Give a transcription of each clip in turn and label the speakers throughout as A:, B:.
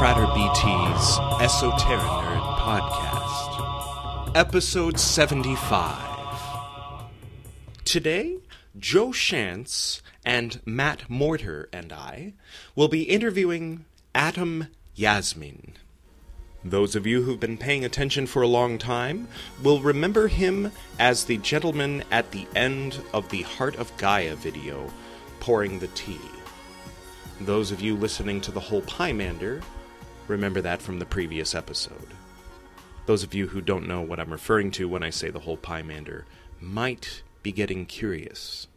A: Frater BT's Esoteric Nerd Podcast, Episode 75. Today, Joe Shantz and Matt Morter and I will be interviewing Adam Yasmin. Those of you who've been paying attention for a long time will remember him as the gentleman at the end of the Heart of Gaia video, pouring the tea. Those of you listening to the whole Pymander remember that from the previous episode. Those of you who don't know what I'm referring to when I say the whole Pymander might be getting curious.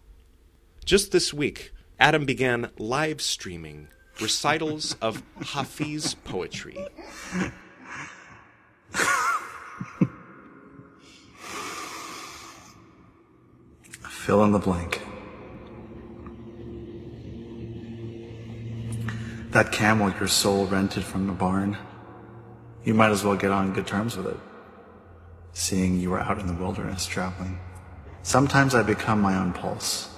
A: Just this week, Adam began live streaming recitals of Hafiz poetry.
B: Fill in the blank. That camel your soul rented from the barn, you might as well get on good terms with it, seeing you were out in the wilderness traveling. Sometimes I become my own pulse,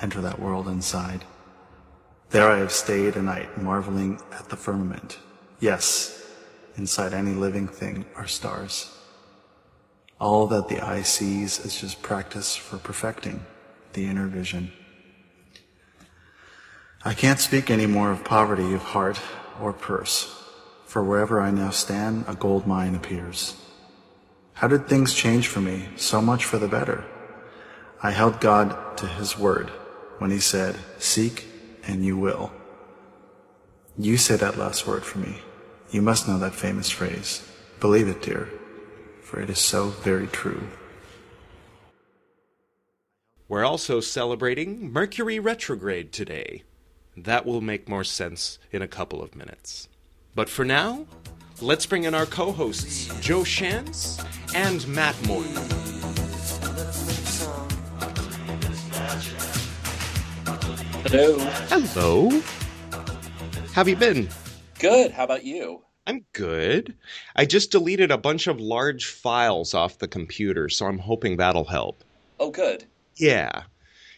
B: enter that world inside. There I have stayed a night, marveling at the firmament. Yes, inside any living thing are stars. All that the eye sees is just practice for perfecting the inner vision. I can't speak any more of poverty of heart or purse, for wherever I now stand, a gold mine appears. How did things change for me? So much for the better. I held God to his word when he said, Seek and you will. You say that last word for me. You must know that famous phrase. Believe it, dear, for it is so very true.
A: We're also celebrating Mercury retrograde today. That will make more sense in a couple of minutes. But for now, let's bring in our co hosts, Joe Shantz and Matt Morter.
C: Hello.
A: Hello. Have you been?
C: Good. How about you?
A: I'm good. I just deleted a bunch of large files off the computer, so I'm hoping that'll help.
C: Oh, good.
A: Yeah.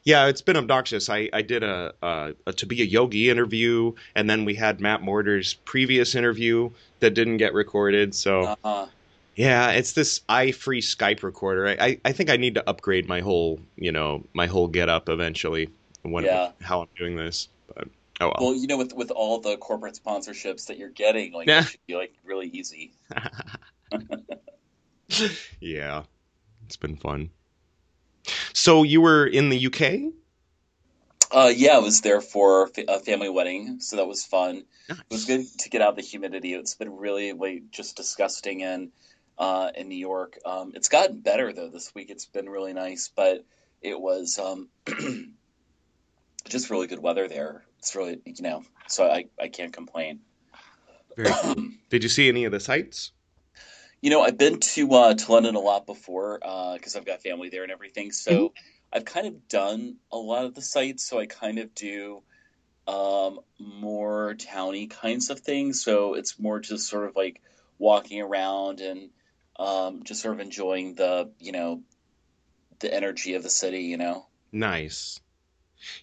A: Yeah, it's been obnoxious. I, I did a, a, a to be a yogi interview, and then we had Matt Morter's previous interview that didn't get recorded. So
C: Uh-huh.
A: yeah, it's this iFree Skype recorder. I, I, I think I need to upgrade my whole you know my whole get up eventually. When
C: Yeah.
A: how I'm doing this, but oh well.
C: Well, you know, with with all the corporate sponsorships that you're getting, like
A: Yeah.
C: it should be like really easy.
A: yeah, it's been fun. So you were in the UK?
C: Uh, yeah, I was there for a family wedding, so that was fun. It was good to get out of the humidity. It's been really like just disgusting in uh, in New York. Um, it's gotten better though this week. It's been really nice, but it was um, just really good weather there. It's really you know, so I I can't complain.
A: Very cool. Did you see any of the sights?
C: You know, I've been to uh, to London a lot before because I've got family there and everything. So I've kind of done a lot of the sites. So I kind of do um, more towny kinds of things. So it's more just sort of like walking around and um, just sort of enjoying the you know the energy of the city. You know.
A: Nice.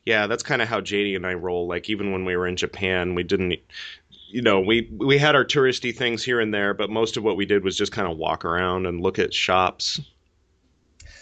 A: Yeah, that's kind of how JD and I roll. Like even when we were in Japan, we didn't you know, we we had our touristy things here and there, but most of what we did was just kind of walk around and look at shops.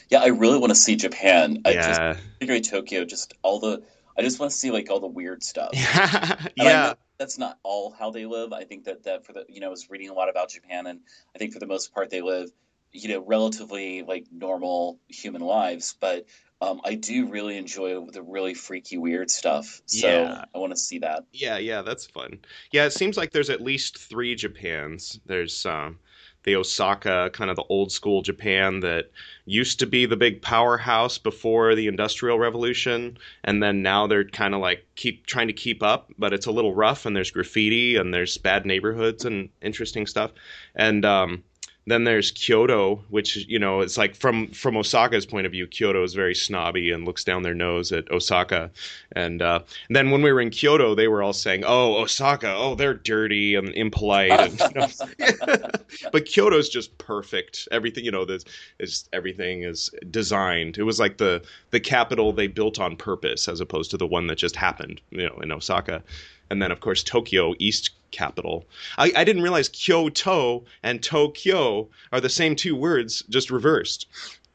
C: Yeah, I really want to see Japan. I just
A: Yeah.
C: particularly Tokyo. Just all the I just want to see like all the weird stuff.
A: yeah.
C: And I
A: yeah.
C: know that's not all how they live. I think that that for the you know I was reading a lot about Japan, and I think for the most part they live you know relatively like normal human lives. But um, I do really enjoy the really freaky weird stuff. So
A: Yeah.
C: I want to see that.
A: Yeah, yeah, that's fun. Yeah, it seems like there's at least three Japans. There's um, the Osaka, kind of the old school Japan that used to be the big powerhouse before the Industrial Revolution, and then now they're kind of like keep trying to keep up, but it's a little rough, and there's graffiti, and there's bad neighborhoods and interesting stuff, and um, then there's Kyoto, which you know it's like from from Osaka's point of view, Kyoto is very snobby and looks down their nose at Osaka. And, uh, and then when we were in Kyoto, they were all saying, "Oh, Osaka, oh they're dirty and impolite." And, you know. but Kyoto's just perfect. Everything you know, this is everything is designed. It was like the the capital they built on purpose, as opposed to the one that just happened, you know, in Osaka. And then of course Tokyo, East capital. I, I didn't realize Kyoto and Tokyo are the same two words, just reversed.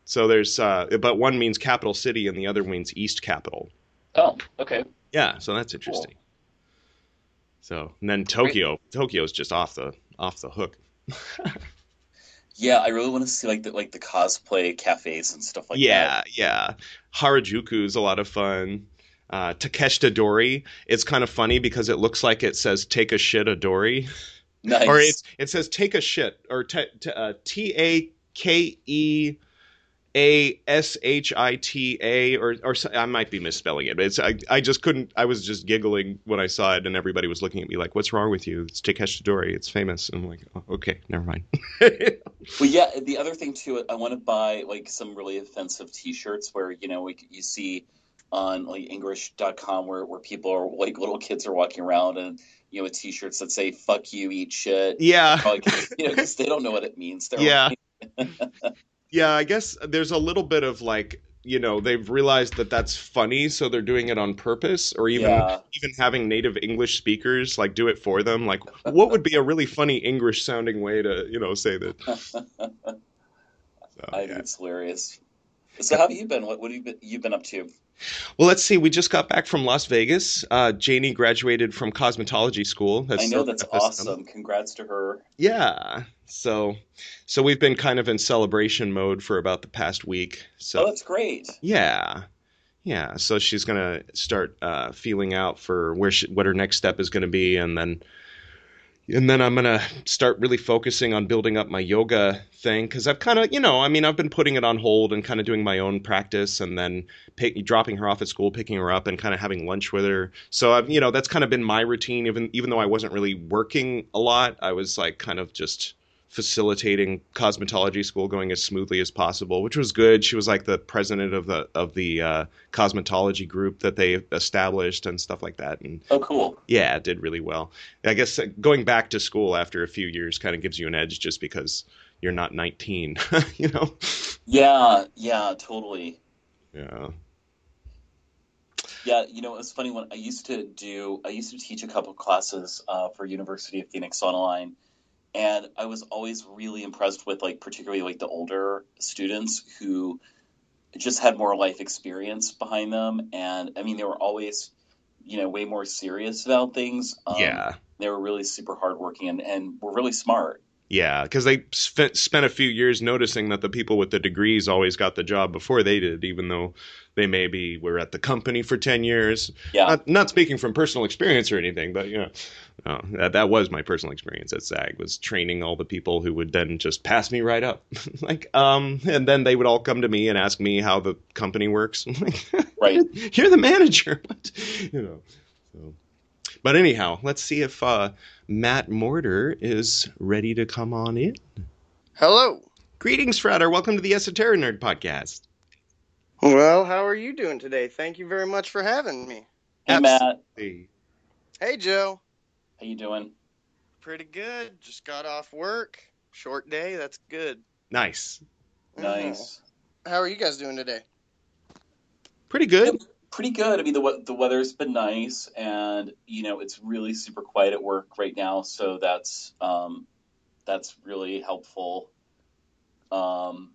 A: So there's, uh, but one means capital city and the other means East capital.
C: Oh, okay.
A: Yeah, so that's interesting. So and then Tokyo, Tokyo's just off the off the hook.
C: Yeah, I really want to see like the like the cosplay cafes and stuff like
A: yeah,
C: that.
A: yeah. Harajuku is a lot of fun. Uh, Takeshita Dori, it's kind of funny because it looks like it says "take a shit a Dory,"
C: Nice.
A: or it it says "take a shit" or t uh, T A K E A S H I T A or or I might be misspelling it. But it's I, I just couldn't. I was just giggling when I saw it, and everybody was looking at me like, "What's wrong with you?" It's Takeshita Dori. It's famous. And I'm like, oh, "Okay, never mind."
C: Well, yeah. The other thing too, I want to buy like some really offensive T-shirts where you know like you see on like Engrish.com where where people are like little kids are walking around and you know with T-shirts that say "fuck you, eat shit."
A: yeah.
C: Like, you know, because they don't know what it means. They're
A: Yeah.
C: like,
A: Yeah, I guess there's a little bit of like, you know, they've realized that that's funny, so they're doing it on purpose, or even
C: Yeah.
A: even having native English speakers like do it for them. Like, what would be a really funny English sounding way to, you know, say that? So,
C: I think
A: yeah.
C: it's hilarious. So, how have you been? What what have you been, you've been up to?
A: Well, let's see. We just got back from Las Vegas. Uh, Janie graduated from cosmetology school.
C: I know that's awesome. Congrats to her.
A: Yeah. So, so we've been kind of in celebration mode for about the past week. So
C: Oh, that's great.
A: Yeah. Yeah. So she's going to start uh, feeling out for where she, what her next step is going to be. And then, and then I'm going to start really focusing on building up my yoga thing. Cause I've kind of, you know, I mean, I've been putting it on hold and kind of doing my own practice and then pick, dropping her off at school, picking her up and kind of having lunch with her. So I've, you know, that's kind of been my routine. Even, even though I wasn't really working a lot, I was like kind of just facilitating cosmetology school going as smoothly as possible, which was good. She was like the president of the of the uh, cosmetology group that they established and stuff like that. And
C: Oh, cool.
A: yeah, it did really well. I guess uh, going back to school after a few years kind of gives you an edge just because you're not 19, you know.
C: Yeah, yeah, totally.
A: Yeah.
C: Yeah, you know, it was funny when I used to do, I used to teach a couple classes uh, for University of Phoenix Online, and I was always really impressed with like particularly like the older students who just had more life experience behind them, and I mean they were always, you know, way more serious about things. Um,
A: yeah.
C: they were really super hardworking and and were really smart.
A: Yeah, because they spent spent a few years noticing that the people with the degrees always got the job before they did, even though they maybe were at the company for ten years.
C: Yeah,
A: Not, not speaking from personal experience or anything, but you know, uh, that that was my personal experience at SAG was training all the people who would then just pass me right up, like um, and then they would all come to me and ask me how the company works. I'm like,
C: Right.
A: You're the manager, What? you know. So, but anyhow, let's see if uh, Matt Morter is ready to come on in.
D: Hello.
A: Greetings, Frater. Welcome to the Esoteric Nerd Podcast.
D: Well, how are you doing today? Thank you very much for having me.
C: hey Matt,
A: Hey.
D: Hey, Joe.
C: How you doing?
D: Pretty good. Just got off work. Short day. That's good.
A: Nice.
C: Nice.
D: Mhm. How are you guys doing today?
A: Pretty good.
C: Pretty good. I mean, the the weather's been nice, and you know it's really super quiet at work right now, so that's um, that's really helpful. Um,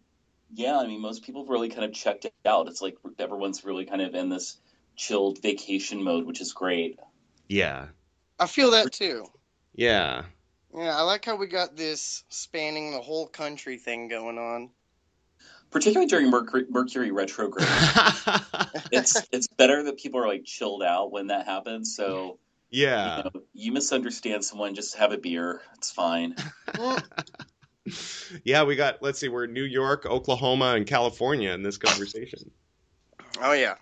C: yeah, I mean, most people have really kind of checked it out. It's like everyone's really kind of in this chilled vacation mode, which is great.
A: Yeah.
D: I feel that too.
A: Yeah.
D: Yeah, I like how we got this spanning the whole country thing going on.
C: Particularly during Mercury, Mercury retrograde, it's it's better that people are like chilled out when that happens. So
A: yeah.
C: you, know, you misunderstand someone, just have a beer. It's fine.
A: Yeah, we got, let's see, we're in New York, Oklahoma, and California in this conversation.
D: Oh yeah.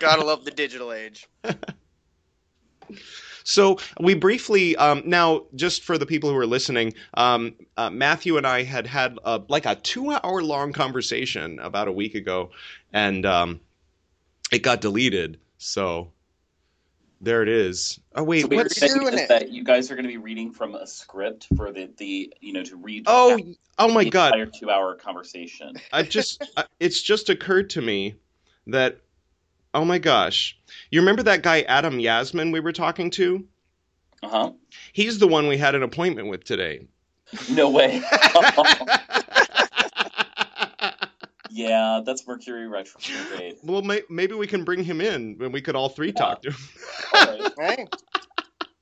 D: Gotta love the digital age.
A: So we briefly, um, now just for the people who are listening, um, uh, Matthew and I had had uh, like a two-hour long conversation about a week ago, and um, it got deleted. So there it is. Oh wait,
C: So
A: what's?
D: Doing
C: is
D: it.
C: that you guys are going to be reading from a script for the, the you know to read
A: Oh,
C: the
A: oh my God!
C: entire two hour conversation.
A: I just, I- it's just occurred to me that, oh my gosh, you remember that guy Adam Yasmin we were talking to?
C: Uh huh.
A: He's the one we had an appointment with today.
C: No way. yeah, that's Mercury retrograde.
A: well, may- maybe we can bring him in and we could all three talk to him.
C: All right,
D: Hey,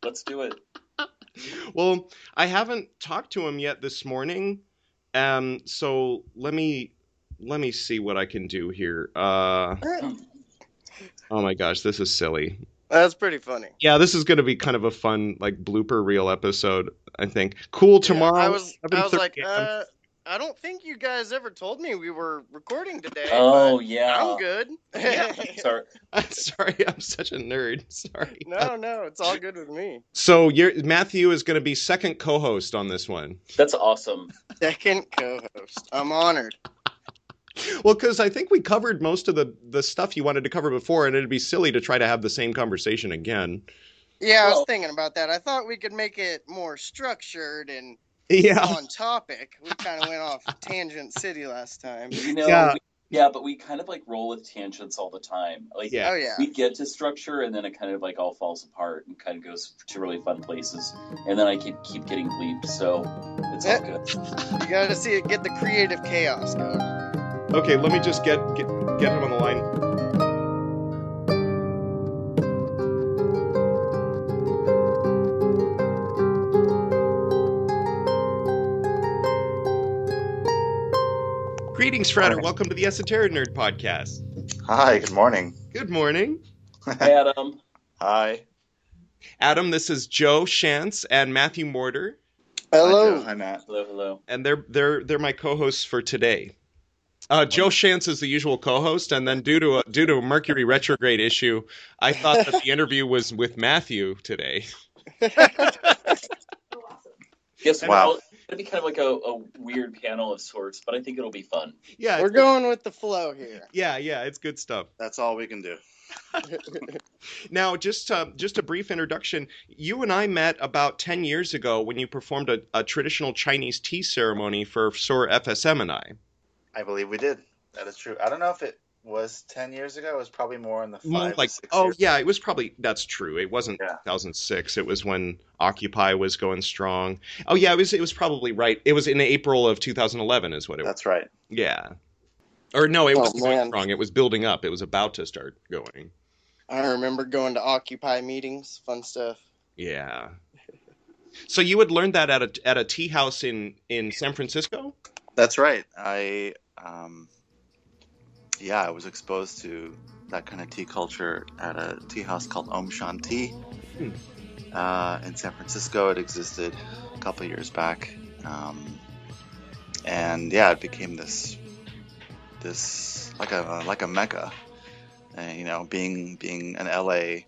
C: let's do it.
A: well, I haven't talked to him yet this morning. Um, so let me let me see what I can do here. Uh, oh my gosh, this is silly.
D: that's pretty funny.
A: Yeah, this is going to be kind of a fun like blooper reel episode. I think. Cool tomorrow.
D: I was, I was like, uh, I don't think you guys ever told me we were recording today.
C: Oh yeah.
D: I'm good.
C: yeah, Sorry.
A: I'm sorry, I'm such a nerd. Sorry.
D: no, no, it's all good with me.
A: So you're, Matthew is going to be second co-host on this one.
C: That's awesome.
D: Second co-host. I'm honored.
A: Well, because I think we covered most of the the stuff you wanted to cover before, and it'd be silly to try to have the same conversation again.
D: Yeah, I was
C: Well-
D: thinking about that. I thought we could make it more structured and
A: Yeah.
D: on topic. We kind of went off tangent city last time.
C: You know,
A: Yeah.
C: we- yeah, but we kind of like roll with tangents all the time. Like
A: Yeah.
D: Oh yeah.
C: we get to structure and then it kind of like all falls apart and kind of goes to really fun places. And then I keep keep getting bleeped, so it's all eh. good.
D: You got to see it get the creative chaos going.
A: Okay, let me just get get get him on the line. Greetings, Shredder.
E: Morning.
A: Welcome to the Esoteric Nerd Podcast.
E: Hi, good morning.
A: Good morning.
C: Adam,
E: Hi.
A: Adam, this is Joe Shantz and Matthew Morter,
D: Hello.
E: Hi, Matt.
C: hello, hello.
A: and they're they're they're my co-hosts for today. Uh, Joe Shantz is the usual co-host, and then due to a, due to a Mercury retrograde issue, I thought that the interview was with Matthew today.
C: Yes,
E: Wow.
C: well, it'll be kind of like a, a weird panel of sorts, but I think it'll be fun.
A: Yeah,
D: We're
A: it's-
D: going with the flow here.
A: Yeah, yeah, it's good stuff.
E: That's all we can do.
A: Now, just uh, just a brief introduction. You and I met about ten years ago when you performed a, a traditional Chinese tea ceremony for SOAR FSM and I.
B: I believe we did. That is true. I don't know if it was ten years ago. It was probably more in the five,
A: Well, like,
B: six
A: oh
B: years.
A: yeah, it was probably that's true. It wasn't
B: Yeah.
A: 2006. It was when Occupy was going strong. Oh yeah, it was. It was probably right. It was in April of 2011, is what it was.
B: That's right.
A: Yeah. Or no, it
D: Oh,
A: wasn't going
D: man.
A: strong. It was building up. It was about to start going.
D: I remember going to Occupy meetings. Fun stuff.
A: Yeah. So you had learned that at a at a tea house in in San Francisco.
B: That's right. I, um, yeah, I was exposed to that kind of tea culture at a tea house called Om Shanti
A: Hmm.
B: uh, in San Francisco. It existed a couple years back, um, and yeah, it became this this like a like a mecca. And, you know, being being an LA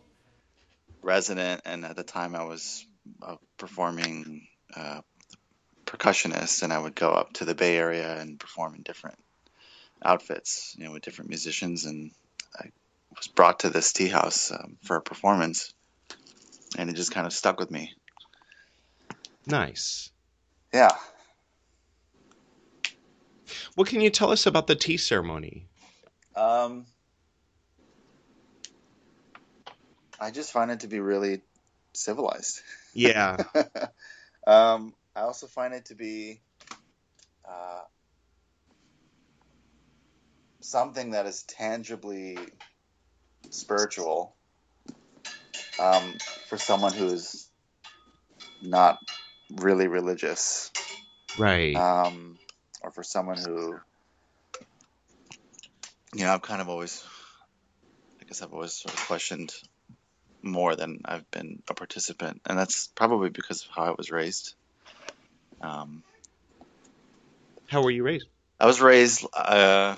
B: resident, and at the time I was uh, performing uh, percussionist, and I would go up to the Bay Area and perform in different outfits, you know, with different musicians. And I was brought to this tea house um, for a performance, and it just kind of stuck with me.
A: Nice.
B: Yeah.
A: What can you tell us about the tea ceremony?
B: Um, I just find it to be really civilized.
A: Yeah.
B: um, I also find it to be uh, something that is tangibly spiritual um, for someone who's not really religious,
A: right.
B: um, or for someone who, you know, I've kind of always, I guess I've always sort of questioned more than I've been a participant, and that's probably because of how I was raised. Um,
A: How were you raised?
B: I was raised, uh,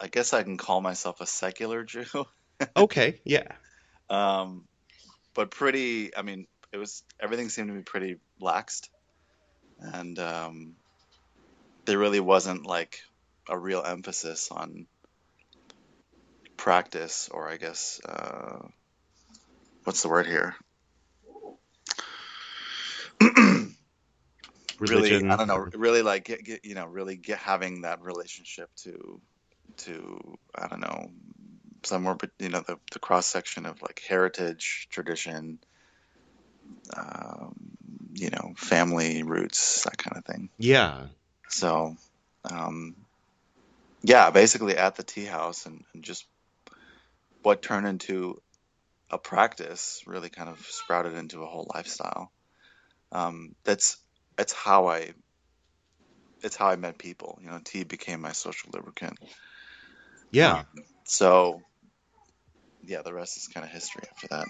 B: I guess I can call myself a secular Jew,
A: Okay. Yeah.
B: um, but pretty, I mean, it was everything seemed to be pretty laxed, and um, there really wasn't like a real emphasis on practice, or I guess, uh, what's the word here? really i don't know really like get, get you know really get having that relationship to to i don't know somewhere but you know the, the cross section of like heritage tradition um, you know, family roots, that kind of thing.
A: Yeah.
B: So, um, yeah, basically at the tea house and, and just what turned into a practice really kind of sprouted into a whole lifestyle. Um, that's that's how I it's how I met people. You know, tea became my social lubricant.
A: Yeah.
B: Um, so yeah, the rest is kind of history after that.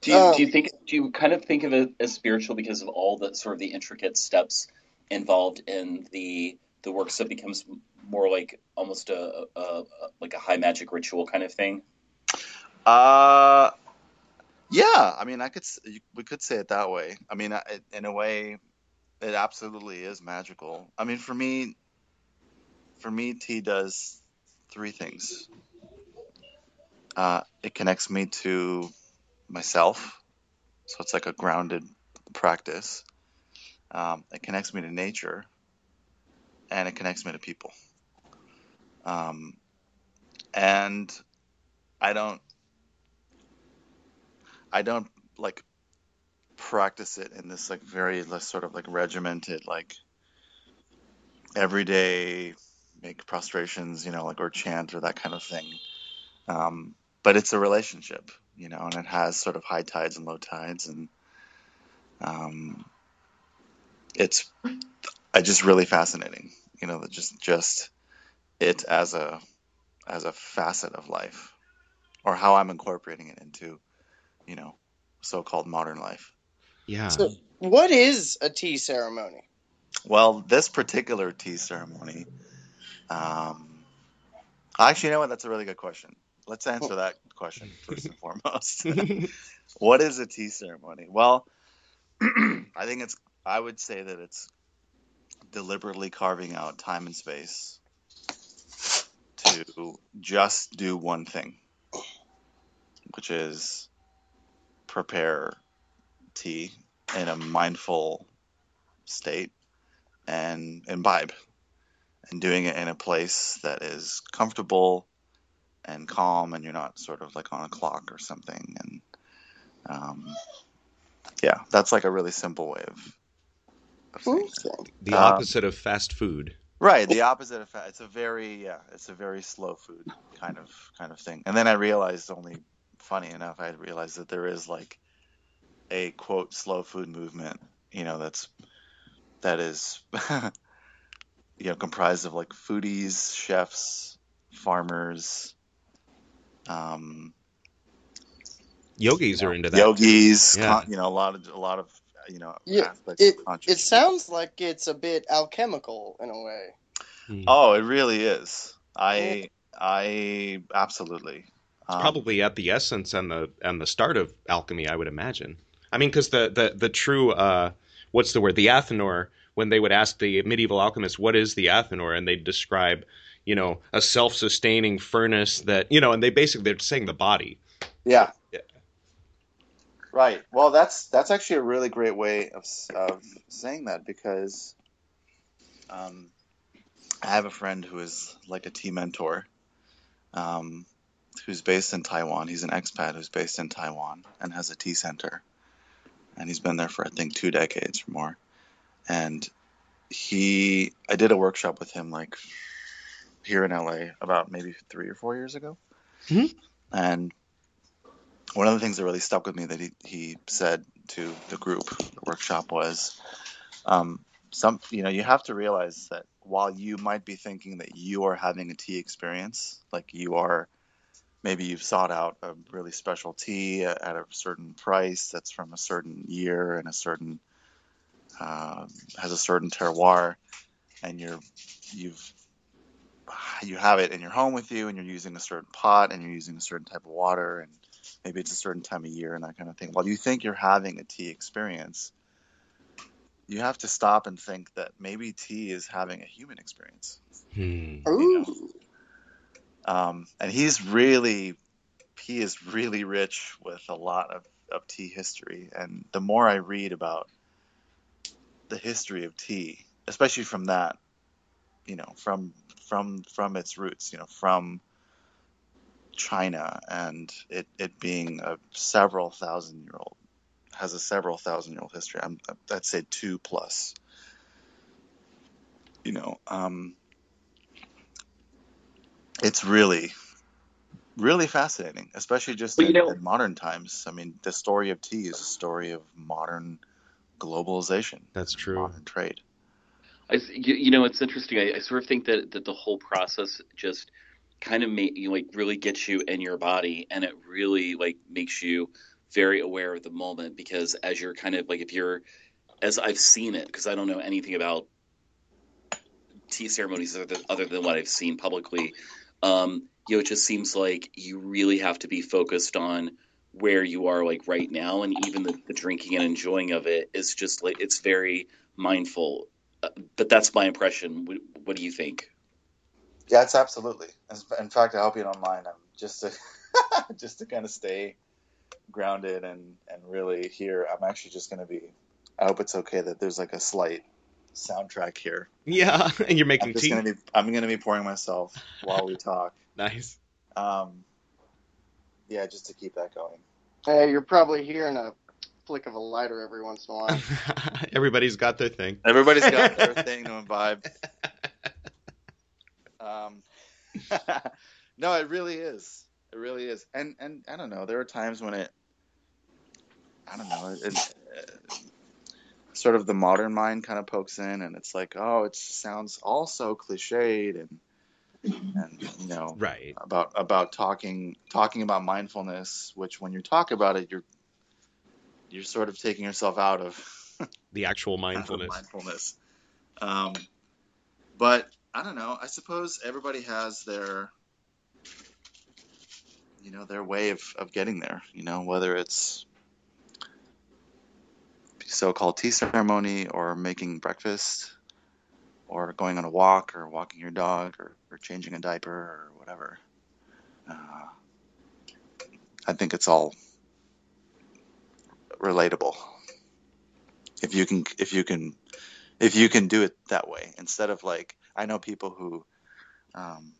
C: Do you,
D: Oh.
C: do you think do you kind of think of it as spiritual because of all the sort of the intricate steps involved in the the work, so it becomes more like almost a, a, a like a high magic ritual kind of thing?
B: Uh, yeah. I mean, I could s- we could say it that way. I mean, in a way, it absolutely is magical. I mean, for me, for me, tea does three things. Uh, it connects me to myself, so it's like a grounded practice. Um, it connects me to nature, and it connects me to people. Um, and I don't I don't like practice it in this like very less sort of like regimented like everyday make prostrations, you know, like or chant or that kind of thing. Um, but it's a relationship, you know, and it has sort of high tides and low tides, and um, it's I just really fascinating, you know, just just it as a as a facet of life, or how I'm incorporating it into, you know, so-called modern life.
A: Yeah.
D: So, what is a tea ceremony?
B: Well, this particular tea ceremony, um, actually, you know what? That's a really good question. Let's answer that question first and foremost. what is a tea ceremony? Well, I think it's. I would say that it's deliberately carving out time and space to just do one thing, which is prepare tea in a mindful state and imbibe and doing it in a place that is comfortable and calm and you're not sort of like on a clock or something and um, yeah that's like a really simple way of, of saying that.
D: Okay.
A: the
B: Um,
A: opposite of fast food.
B: right the opposite of fast it's a very yeah it's a very slow food kind of kind of thing and then i realized only funny enough i realized that there is like a quote slow food movement you know that's that is you know comprised of like foodies chefs farmers um
A: Yogis
B: you
A: are into that.
B: yogis
A: Yeah.
B: con- you know a lot of a lot of you know
D: Yeah,
B: aspects
D: It it sounds like it's a bit alchemical in a way.
A: Hmm.
B: oh it really is i i absolutely
A: It's
B: um,
A: probably at the essence and the and the start of alchemy, I would imagine. I mean, because the, the the true uh, what's the word? The Athanor. When they would ask the medieval alchemists, "What is the Athanor?" and they'd describe, you know, a self-sustaining furnace that you know, and they basically they're saying the body.
B: Yeah.
A: Yeah.
B: Right. Well, that's that's actually a really great way of of saying that because um, I have a friend who is like a tea mentor, um, who's based in Taiwan. He's an expat who's based in Taiwan and has a tea center, and he's been there for I think two decades or more. And he, I did a workshop with him like here in LA about maybe three or four years ago,
A: Mhm.
B: and one of the things that really stuck with me that he, he said to the group the workshop was um, some you know you have to realize that while you might be thinking that you are having a tea experience like you are maybe you've sought out a really special tea at at a certain price that's from a certain year and a certain uh, has a certain terroir and you're you've you have it in your home with you and you're using a certain pot and you're using a certain type of water and maybe it's a certain time of year and that kind of thing while you think you're having a tea experience you have to stop and think that maybe tea is having a human experience
A: Hmm.
B: You
D: Ooh.
B: Um, and he's really he is really rich with a lot of, of tea history and the more i read about the history of tea especially from that you know from from from its roots you know from china and it, it being a several thousand year old has a several thousand year old history. I'm, I'd say two plus. You know, um, it's really, really fascinating, especially just
C: Well,
B: in,
C: you know-
B: in modern times. I mean, the story of tea is a story of modern globalization,
A: That's true.
B: modern trade.
C: I, you, you know, it's interesting. I, I sort of think that, that the whole process just kind of make you like really gets you in your body, and it really like makes you very aware of the moment because as you're kind of like if you're as I've seen it because I don't know anything about tea ceremonies other than, other than what I've seen publicly. Um, you know, it just seems like you really have to be focused on where you are like right now, and even the, the drinking and enjoying of it is just like it's very mindful uh, but that's my impression. What, what do you think?
B: Yeah, it's absolutely. In fact, I hope you don't mind. I'm just to just to kind of stay grounded and and really here. I'm actually just going to be. I hope it's okay that there's like a slight soundtrack here.
A: Yeah, and you're
B: I'm
A: making
B: just
A: tea.
B: going to be. I'm going to be pouring myself while we talk.
A: Nice.
B: Um, yeah, just to keep that going.
D: Hey, you're probably hearing a flick of a lighter every once in a while.
A: Everybody's got their thing.
B: Everybody's got their thing to imbibe. Um, no, it really is. It really is. And and I don't know. There are times when it, I don't know, it, it sort of the modern mind kind of pokes in, and it's like, oh, it sounds all so cliched, and and you know,
A: Right.
B: about about talking talking about mindfulness, which when you talk about it, you're you're sort of taking yourself out of
A: The actual mindfulness.
B: mindfulness. Um, but I don't know. I suppose everybody has their, you know, their way of, of getting there. You know, whether it's so-called tea ceremony or making breakfast or going on a walk or walking your dog or, or changing a diaper or whatever. Uh, I think it's all relatable. If you can, if you can, if you can do it that way, instead of like, I know people who, um,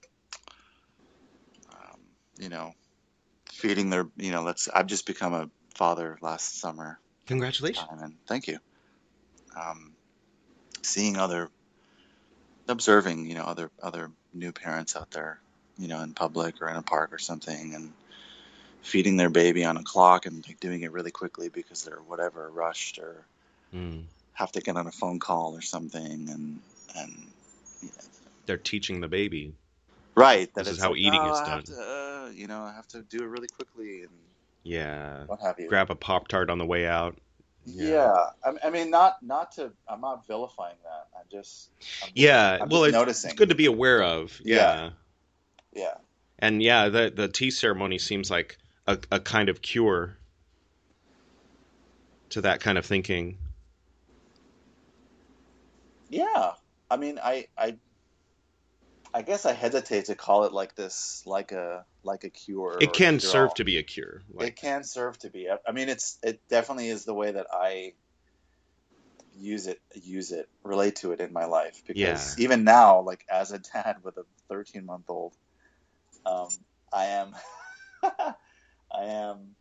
B: um, you know, feeding their, you know, let's. I've just become a father last summer,
A: Congratulations.
B: and thank you. Um, seeing other, observing, you know, other other new parents out there, you know, in public or in a park or something, and feeding their baby on a clock and like doing it really quickly because they're whatever rushed or
A: Mm.
B: have to get on a phone call or something, and and
A: They're teaching the baby.
B: right that
A: This is how
B: like,
A: eating
B: "Oh,
A: is done."
B: to, uh, you know, I have to do it really quickly and
A: Yeah.
B: what have you.
A: Grab a Pop Tart on the way out.
B: Yeah, I, I mean, not not to. I'm not vilifying that. I just. I'm just
A: Yeah.
B: I'm
A: well,
B: just
A: it's,
B: noticing.
A: it's good to be aware of. Yeah.
B: Yeah. Yeah.
A: And yeah, the the tea ceremony seems like a, a kind of cure to that kind of thinking.
B: Yeah. I mean, I I I guess I hesitate to call it like this, like a like a cure.
A: It can
B: cure
A: serve
B: all.
A: to be a cure.
B: it can serve to be. I, I mean, it's it definitely is the way that I use it, use it, relate to it in my life. Because
A: Yeah.
B: even now, like as a dad with a 13 month old, um, I am, I am,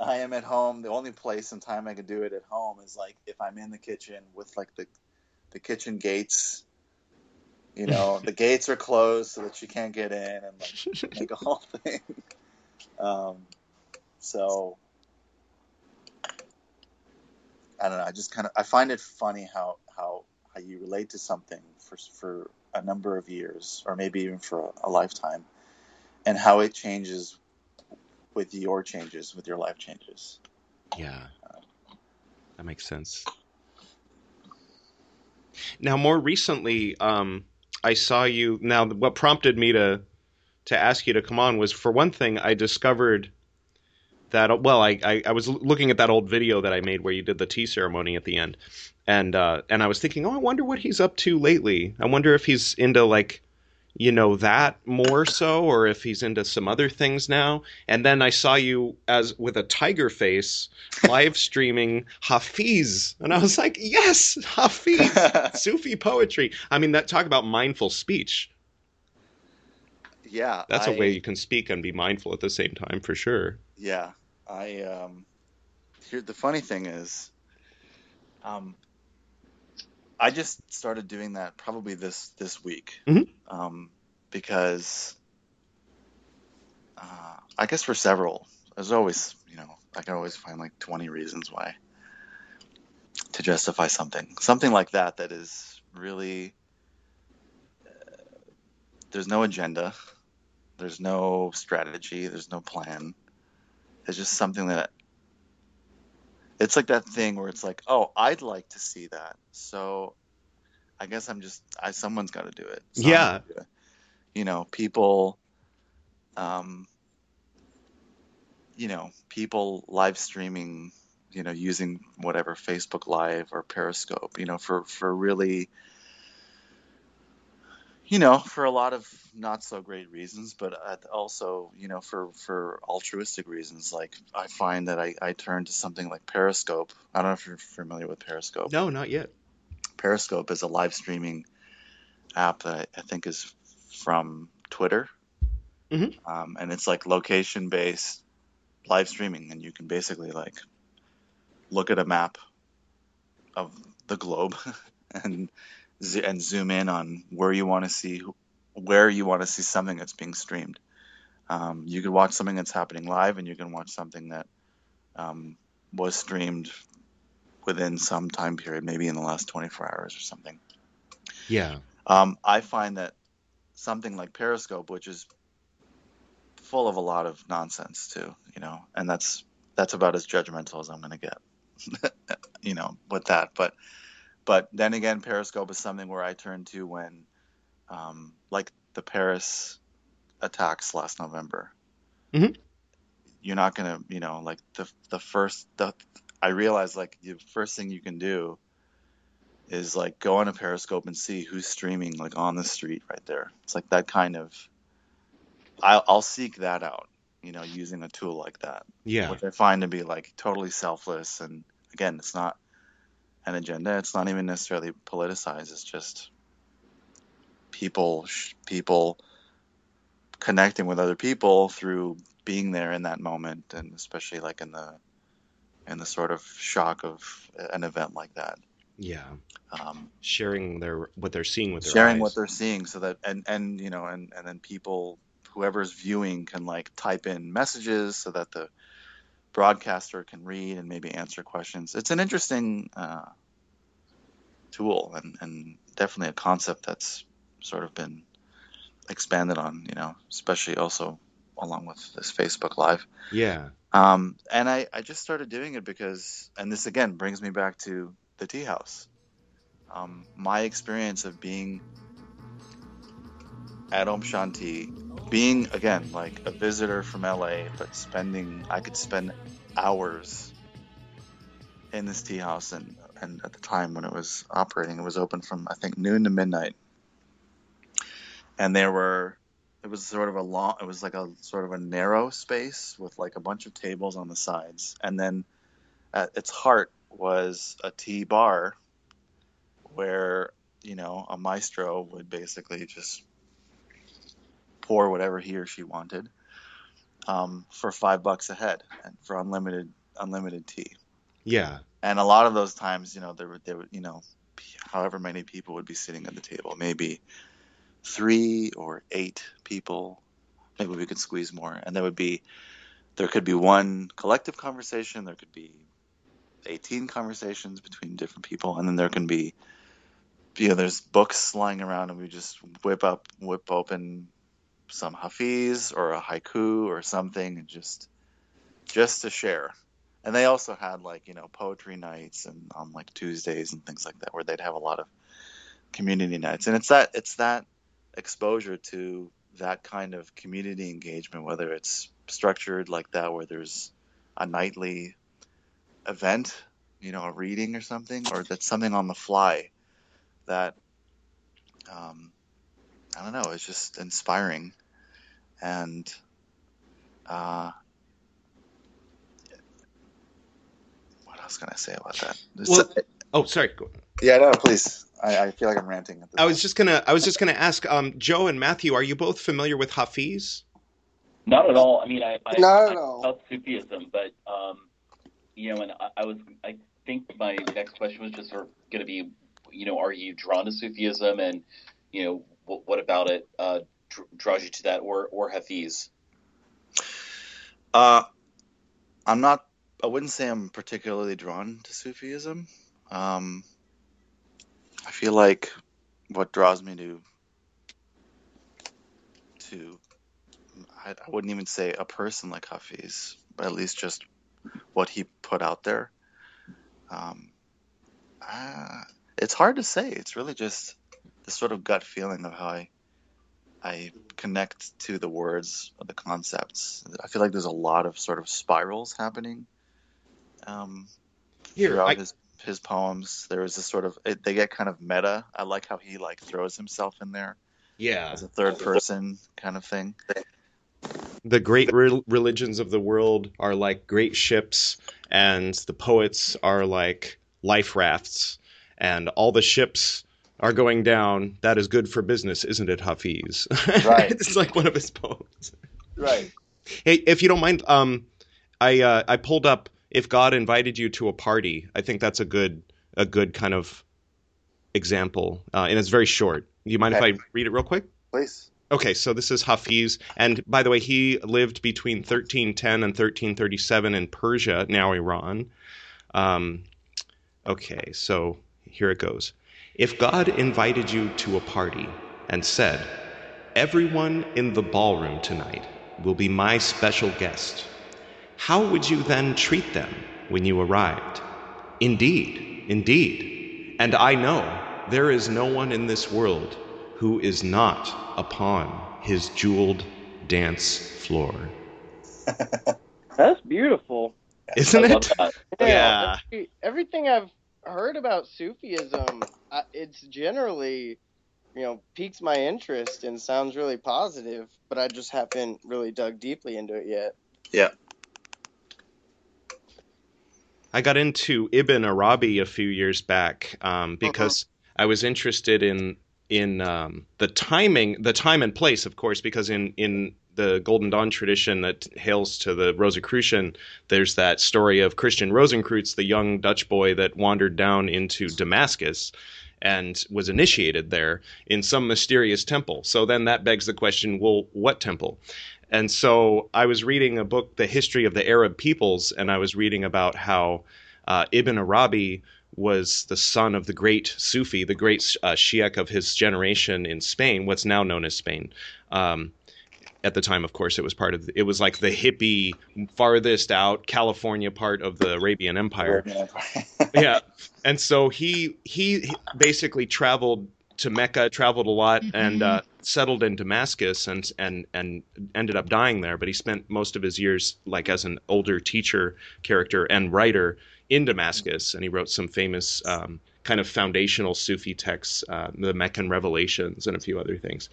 B: I am at home. The only place and time I can do it at home is like if I'm in the kitchen with like the, the kitchen gates. You know, the gates are closed so that she can't get in, and like make a whole thing. Um, so I don't know. I just kind of I find it funny how how how you relate to something for for a number of years, or maybe even for a, a lifetime, and how it changes with your changes, with your life changes.
A: yeah. That makes sense. Now, more recently, um, I saw you. Now, what prompted me to to ask you to come on was, for one thing, I discovered that. Well, I, I, I was looking at that old video that I made where you did the tea ceremony at the end, and uh, and I was thinking, oh, I wonder what he's up to lately. I wonder if he's into like, you know, that more so, or if he's into some other things now. And then I saw you as with a tiger face live streaming Hafiz, and I was like, yes, Hafiz. Sufi poetry. I mean, that talk about mindful speech.
B: yeah,
A: That's
B: a
A: a way you can speak and be mindful at the same time, for sure.
B: Yeah, I um, here the funny thing is, um, I just started doing that probably this this week,
A: Mhm.
B: um, because uh, I guess for several. There's always, you know, I can always find like 20 reasons why to justify something, something like that that is really. uh, There's no agenda. There's no strategy. There's no plan. It's just something that it's like that thing where it's like, oh, I'd like to see that. So I guess I'm just I someone's got to do it. So
A: Yeah.
B: do it. You know, people um you know, people live streaming, you know, using whatever Facebook Live or Periscope, you know, for for really you know, for a lot of not so great reasons, but also, you know, for, for altruistic reasons. Like, I find that I, I turn to something like Periscope. I don't know if you're familiar with Periscope.
A: No, not yet.
B: Periscope is a live streaming app that I, I think is from Twitter.
A: Mhm.
B: Um, and it's like location based live streaming. And you can basically like look at a map of the globe and z- and zoom in on where you want to see where you want to see something that's being streamed. Um, you can watch something that's happening live, and you can watch something that um, was streamed within some time period, maybe in the last 24 hours or something.
A: Yeah.
B: Um, I find that something like Periscope, which is full of a lot of nonsense too, you know, and that's that's about as judgmental as I'm going to get, you know, with that. But but then again, Periscope is something where I turn to when, um, like the Paris attacks last November.
A: Mhm.
B: You're not gonna, you know, like the the first the I realized like the first thing you can do is like go on a Periscope and see who's streaming like on the street right there. It's like that kind of. I'll, I'll seek that out, you know, using a tool like that
A: Yeah.
B: which I find to be like totally selfless. And again, it's not an agenda. It's not even necessarily politicized. It's just people, people connecting with other people through being there in that moment, and especially like in the in the sort of shock of an event like that.
A: Yeah.
B: Um,
A: Sharing their what they're seeing with their
B: sharing
A: eyes.
B: what they're seeing so that and and you know and and then people whoever's viewing can like type in messages so that the broadcaster can read and maybe answer questions it's an interesting uh, tool and and definitely a concept that's sort of been expanded on you know especially also along with this facebook live
A: Yeah.
B: um, and I, I just started doing it because, and this again brings me back to the tea house. Um, my experience of being at Om Shanti, being again like a visitor from LA, but spending, I could spend hours in this tea house. And, and at the time when it was operating, it was open from I think noon to midnight. And there were it was sort of a long it was like a sort of a narrow space with like a bunch of tables on the sides and then at its heart was a tea bar where you know a maestro would basically just pour whatever he or she wanted um, for five bucks a head and for unlimited unlimited tea
A: Yeah.
B: and a lot of those times you know there would there would you know however many people would be sitting at the table maybe three or eight people maybe we could squeeze more and there would be there could be one collective conversation there could be 18 conversations between different people and then there can be you know there's books lying around and we just whip up whip open some hafiz or a haiku or something and just just to share. And they also had like you know poetry nights and on like tuesdays and things like that where they'd have a lot of community nights. And it's that it's that exposure to that kind of community engagement whether it's structured like that where there's a nightly event you know a reading or something or that's something on the fly that um, i don't know it's just inspiring and uh, what else can i say about that There's-
A: Well- Oh, sorry. Go-
B: yeah no please I, I feel like i'm ranting at this
A: I was just gonna. I was just gonna ask. Um, Joe and Matthew, are you both familiar with Hafiz?
C: Not at all. I mean, I, I,
D: Not at
C: I
D: all.
C: felt Sufism, but um, you know, and I, I was, I think my next question was just sort of going to be, you know, are you drawn to Sufism, and you know, what, what about it uh, draws you to that, or or Hafiz?
B: Uh, I'm not. I wouldn't say I'm particularly drawn to Sufism. Um, I feel like what draws me to to I, I wouldn't even say a person like Hafiz, but at least just what he put out there. Um, uh, it's hard to say. It's really just the sort of gut feeling of how I I connect to the words of the concepts. I feel like there's a lot of sort of spirals happening um,
A: Here,
B: throughout
A: I,
B: his his poems. There is this sort of it, they get kind of meta. I like how he like throws himself in there
A: yeah,
B: as a third person kind of thing.
A: the great re- religions of the world are like great ships, and the poets are like life rafts, and all the ships are going down. That is good for business, isn't it, Hafiz?
B: Right.
A: it's like one of his poems.
B: Right.
A: Hey, if you don't mind, um, I uh, I pulled up if God invited you to a party. I think that's a good a good kind of example, uh, and it's very short. You mind
B: Okay.
A: if I read it real quick?
B: Please.
A: Okay, so this is Hafiz, and by the way, he lived between 1310 and 1337 in Persia, now Iran. Um, okay, so here it goes. If God invited you to a party and said, Everyone in the ballroom tonight will be my special guest, how would you then treat them when you arrived? Indeed, indeed. And I know there is no one in this world who is not upon his jeweled dance floor.
D: That's beautiful.
A: Isn't it?
C: that.
A: Yeah.
D: every- everything I've heard about Sufism, I, it's generally, you know, piques my interest and sounds really positive, but I just haven't really dug deeply into it yet. Yeah.
A: I got into Ibn Arabi a few years back um, because I was interested in in um, the timing, the time and place, of course, because in in the Golden Dawn tradition that hails to the Rosicrucian, there's that story of Christian Rosenkreutz, the young Dutch boy that wandered down into Damascus and was initiated there in some mysterious temple. So then that begs the question, well, what temple? And so I was reading a book, The History of the Arab Peoples, and I was reading about how uh, Ibn Arabi was the son of the great Sufi, the great uh, Shiite of his generation in Spain, what's now known as Spain. Um, at the time, of course, it was part of. It was like the hippie, farthest out California part of the Arabian Empire. Yeah. And so he he he basically traveled to mecca traveled a lot and uh, settled in damascus and and and ended up dying there. But he spent most of his years like as an older teacher character and writer in damascus. And he wrote some famous um, kind of foundational sufi texts uh, the meccan revelations and a few other things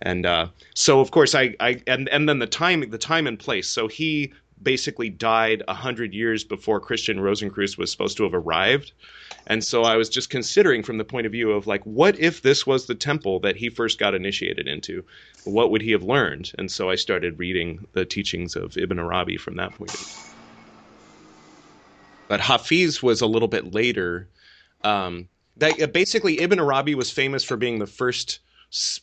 A: and uh, so of course I, I and and then the time the time and place so he basically died a hundred years before Christian Rosenkreuz was supposed to have arrived. And so I was just considering from the point of view of like, what if this was the temple that he first got initiated into? What would he have learned? And so I started reading the teachings of Ibn Arabi from that point of view. But Hafiz was a little bit later. Um, that, basically, Ibn Arabi was famous for being the first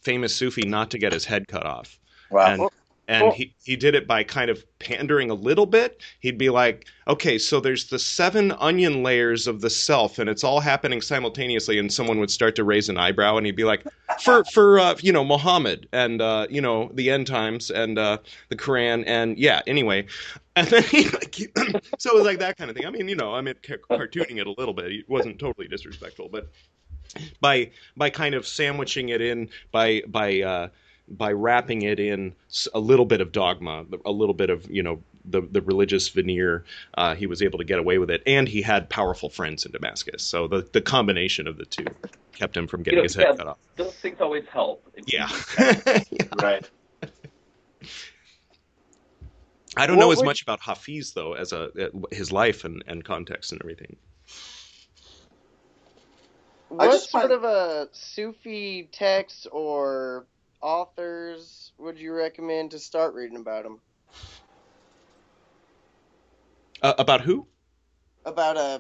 A: famous Sufi not to get his head cut off.
B: Wow.
A: and and he, he did it by kind of pandering a little bit. He'd be like okay so there's the seven onion layers of the self and it's all happening simultaneously and someone would start to raise an eyebrow and he'd be like for for uh, you know muhammad and uh, you know the end times and uh, the quran and yeah anyway. And then he like so it was like that kind of thing. I mean you know i mean ca- cartooning it a little bit. He wasn't totally disrespectful but by by kind of sandwiching it in by by uh, by wrapping it in a little bit of dogma, a little bit of you know the the religious veneer, uh, he was able to get away with it, and he had powerful friends in Damascus. So the the combination of the two kept him from getting
C: know,
A: his head
C: yeah.
A: cut off.
C: Those things always help.
A: Yeah. Yeah.
B: Right.
A: I don't know as much about Hafiz though as a uh, his life and, and context and everything.
B: I
D: What sort
B: find-
D: of a Sufi text or authors would you recommend to start reading about them?
A: Uh, about who?
D: about uh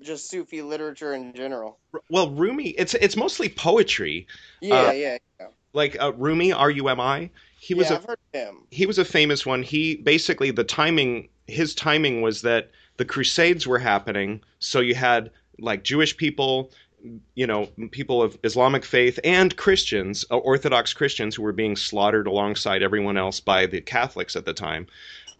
D: just Sufi literature in general.
A: Well, Rumi, it's it's mostly poetry.
D: Yeah,
A: Uh,
D: yeah, yeah.
A: Like uh, Rumi, R U M I. He was
D: yeah,
A: a
D: I've heard of him.
A: he was a famous one. He basically the timing his timing was that the Crusades were happening, so you had like Jewish people, you know, people of Islamic faith and Christians, uh, Orthodox Christians who were being slaughtered alongside everyone else by the Catholics at the time,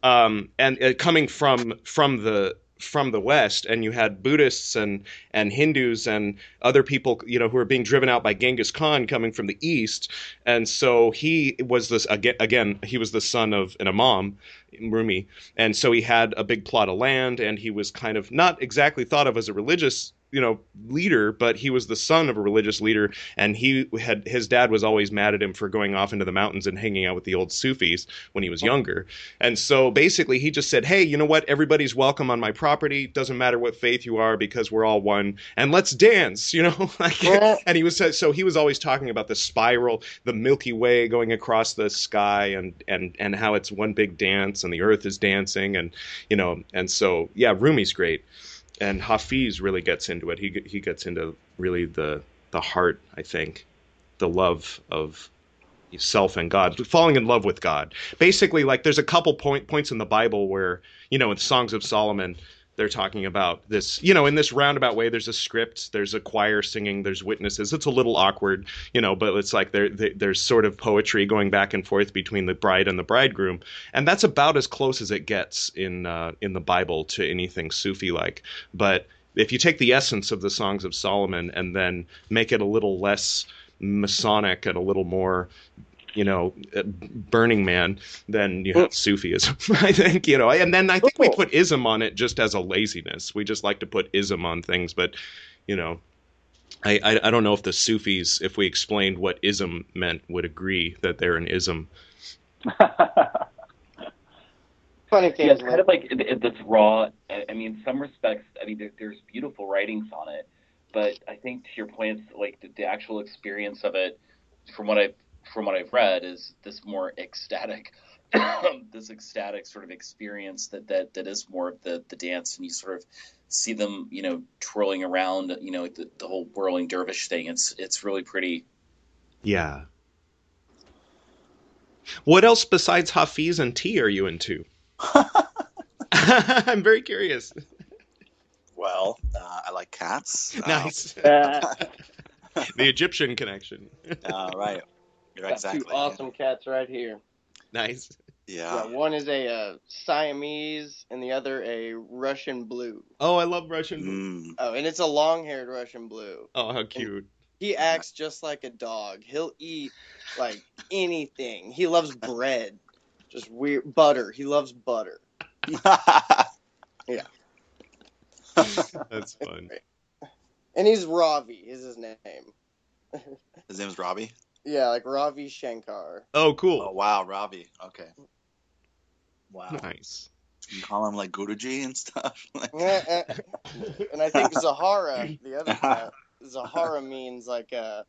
A: um, and uh, coming from from the from the West, and you had Buddhists and and Hindus and other people, you know, who were being driven out by Genghis Khan coming from the East, and so he was this again. Again, he was the son of an imam, Rumi, and so he had a big plot of land, and he was kind of not exactly thought of as a religious, you know, leader, but he was the son of a religious leader, and he had his dad was always mad at him for going off into the mountains and hanging out with the old Sufis when he was younger, and so basically he just said, hey, you know what, everybody's welcome on my property, doesn't matter what faith you are because we're all one, and let's dance, you know, like,
D: Yeah.
A: and he was so he was always talking about the spiral, the Milky Way going across the sky, and and and how it's one big dance, and the Earth is dancing, and you know, and so yeah, Rumi's great, and Hafiz really gets into it. He he gets into really the the heart, I think, the love of self and God, falling in love with God. Basically, like there's a couple point points in the Bible where you know in Songs of Solomon. They're talking about this, you know, in this roundabout way. There's a script, there's a choir singing, there's witnesses. It's a little awkward, you know, but it's like there, there there's sort of poetry going back and forth between the bride and the bridegroom, and that's about as close as it gets in uh, in the Bible to anything Sufi like. But if you take the essence of the Songs of Solomon and then make it a little less Masonic and a little more, you know, uh, Burning Man, than you have Sufism. I think you know, and then I think we put ism on it just as a laziness. We just like to put ism on things, but you know. I, I, I don't know if the Sufis, if we explained what ism meant, would agree that they're an ism.
D: Funny thing,
C: Yeah,
D: things.
C: it's kind of like it, it, this raw. I I mean, in some respects, I mean, there, there's beautiful writings on it, but I think to your point, it's like the, the actual experience of it, from what I've from what I've read, is this more ecstatic, this ecstatic sort of experience that that that is more of the the dance, and you sort of see them, you know, twirling around, you know, the, the whole whirling dervish thing. It's it's really pretty.
A: Yeah. What else besides Hafiz and tea are you into? I'm very curious.
B: Well, uh, I like cats.
A: Nice.
D: Uh,
A: the Egyptian connection.
B: Uh, right. You're
D: got
B: exactly.
D: two awesome cats right here.
A: Nice.
B: Yeah.
D: Yeah, one is a uh, Siamese and the other a Russian blue.
A: Oh, I love Russian.
B: Mm.
D: Oh, and it's a long-haired Russian blue.
A: Oh, how cute.
D: He acts just like a dog. He'll eat like anything. He loves bread. Just weird butter. He loves butter. Yeah.
A: That's fun.
D: And he's Robbie is his name.
B: His name's Robbie.
D: Yeah, like Ravi Shankar.
A: Oh, cool.
B: Oh wow, Robbie. Okay. Wow.
A: Nice.
B: You call him like Guruji and stuff. Like-
D: and I think Zahara, the other cat, Zahara means like a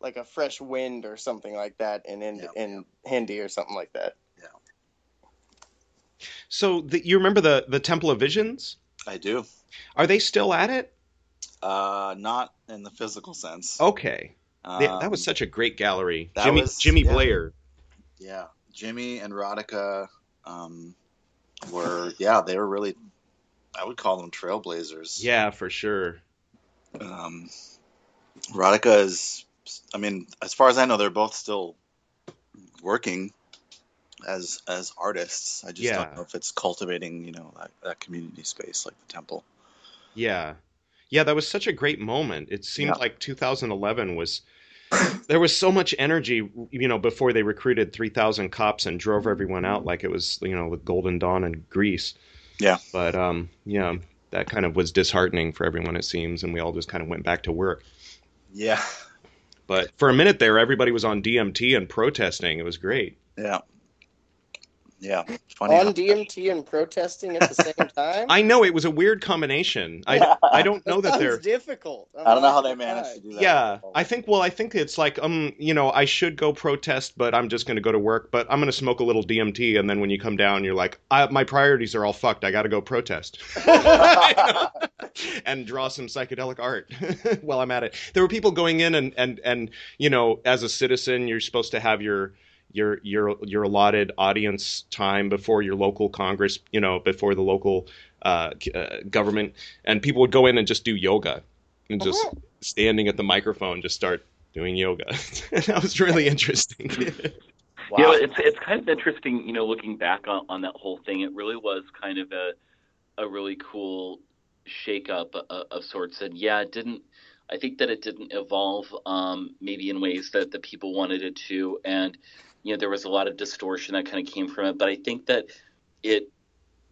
D: like a fresh wind or something like that in in,
B: Yeah.
D: in Hindi or something like that. Yeah.
A: So the, you remember the the Temple of Visions?
B: I do.
A: Are they still at it?
B: Uh, not in the physical sense.
A: Okay. They- that was
B: Um,
A: such a great gallery. Jimmy
B: was-
A: Jimmy
B: yeah.
A: Bleyer.
B: Yeah, Jimmy and Rodica um, were yeah they were really I would call them trailblazers.
A: Yeah, for sure.
B: Um, Rodica is I mean as far as I know they're both still working as as artists. I just
A: Yeah.
B: don't know if it's cultivating you know that, that community space like the temple.
A: Yeah. Yeah, that was such a great moment. It seemed
B: Yeah.
A: like 2011 was there was so much energy, you know, before they recruited 3,000 cops and drove everyone out like it was, you know, the Golden Dawn in Greece.
B: Yeah.
A: But um, yeah, that kind of was disheartening for everyone it seems and we all just kind of went back to work.
B: Yeah.
A: But for a minute there everybody was on DMT and protesting. It was great.
B: Yeah. Yeah, funny.
D: On
B: how-
D: DMT and protesting at the same time.
A: I know it was a weird combination. I, I don't know that
D: sounds
A: they're.
D: difficult. I'm
B: I don't know how they
D: gonna
B: managed
D: lie.
B: to do that.
A: Yeah, I think. Well, I think it's like, um, you know, I should go protest, but I'm just going to go to work. But I'm going to smoke a little DMT, and then when you come down, you're like, I, my priorities are all fucked. I got to go protest, and draw some psychedelic art while I'm at it. There were people going in, and and and you know, as a citizen, you're supposed to have your your your your allotted audience time before your local congress, you know, before the local uh, uh, government, and people would go in and just do yoga, and just standing at the microphone, just start doing yoga. that was really interesting.
B: Wow.
C: You know, it's it's kind of interesting, you know, looking back on, on that whole thing. It really was kind of a a really cool shakeup of, of sorts. And yeah, it didn't. I think that it didn't evolve um, maybe in ways that the people wanted it to, and you know, there was a lot of distortion that kind of came from it. But I think that it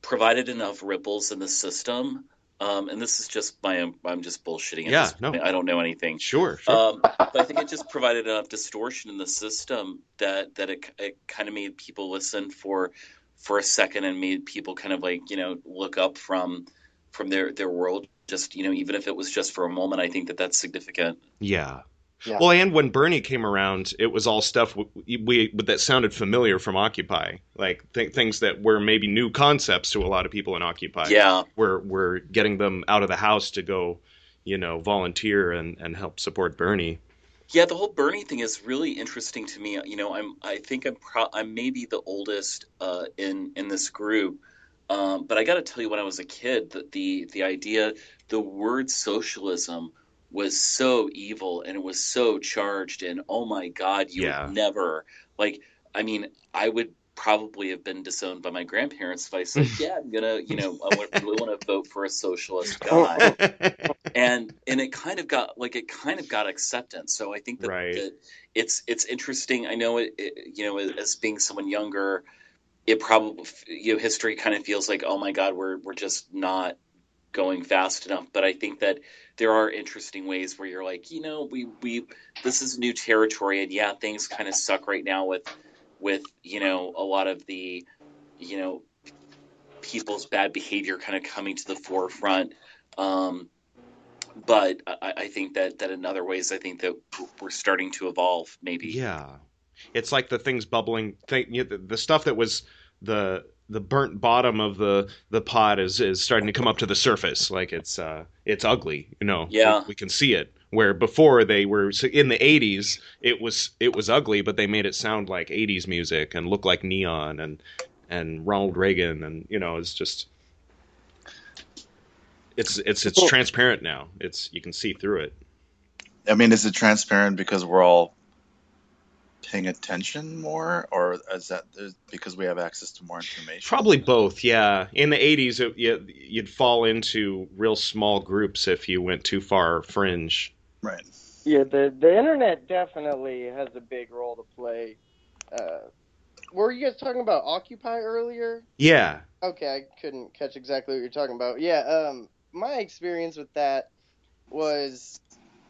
C: provided enough ripples in the system. Um, and this is just my I'm just bullshitting.
A: Yeah, no.
C: I don't know anything.
A: sure, sure.
C: Um, but I think it just provided enough distortion in the system that that it, it kind of made people listen for for a second and made people kind of like you know look up from from their their world. Just you know, even if it was just for a moment, I think that that's significant.
A: yeah.
B: Yeah.
A: Well, and when Bernie came around, it was all stuff we, we that sounded familiar from Occupy, like th- things that were maybe new concepts to a lot of people in Occupy.
C: Yeah,
A: we're we're getting them out of the house to go, you know, volunteer and and help support Bernie.
C: yeah. The whole Bernie thing is really interesting to me. You know, I'm I think I'm pro- I'm maybe the oldest uh, in in this group. Um, but I got to tell you, when I was a kid, the, the the idea, the word socialism was so evil and it was so charged and oh my god you
A: Yeah.
C: would never like i mean i would probably have been disowned by my grandparents if i said yeah i'm gonna you know i wa- really want to vote for a socialist guy and and it kind of got like it kind of got acceptance so i think that,
A: Right.
C: that it's it's interesting i know it, it you know as being someone younger it probably you know history kind of feels like oh my god we're we're just not going fast enough. But i think that there are interesting ways where you're like you know we we this is new territory. And yeah things kind of suck right now with with you know a lot of the you know people's bad behavior kind of coming to the forefront. Um but I, I think that that in other ways i think that we're starting to evolve maybe.
A: Yeah, it's like the things bubbling. Thing, you know, the, the stuff that was the the burnt bottom of the the pot is is starting to come up to the surface. Like it's uh it's ugly. You know.
C: Yeah.
A: we, we can see it. Where before they were so in the '80s, it was it was ugly, but they made it sound like '80s music and look like neon and and Ronald Reagan and you know it's just it's it's it's
D: Well-
A: transparent now. It's you can see through it.
B: I mean, is it transparent because we're all paying attention more, or is that because we have access to more information?
A: Probably both, yeah. In the 80s, it, you, you'd fall into real small groups if you went too far fringe.
B: Right.
D: Yeah, the the internet definitely has a big role to play. Uh, were you guys talking about Occupy earlier?
A: Yeah.
D: Okay, I couldn't catch exactly what you're talking about. Yeah, um, my experience with that was,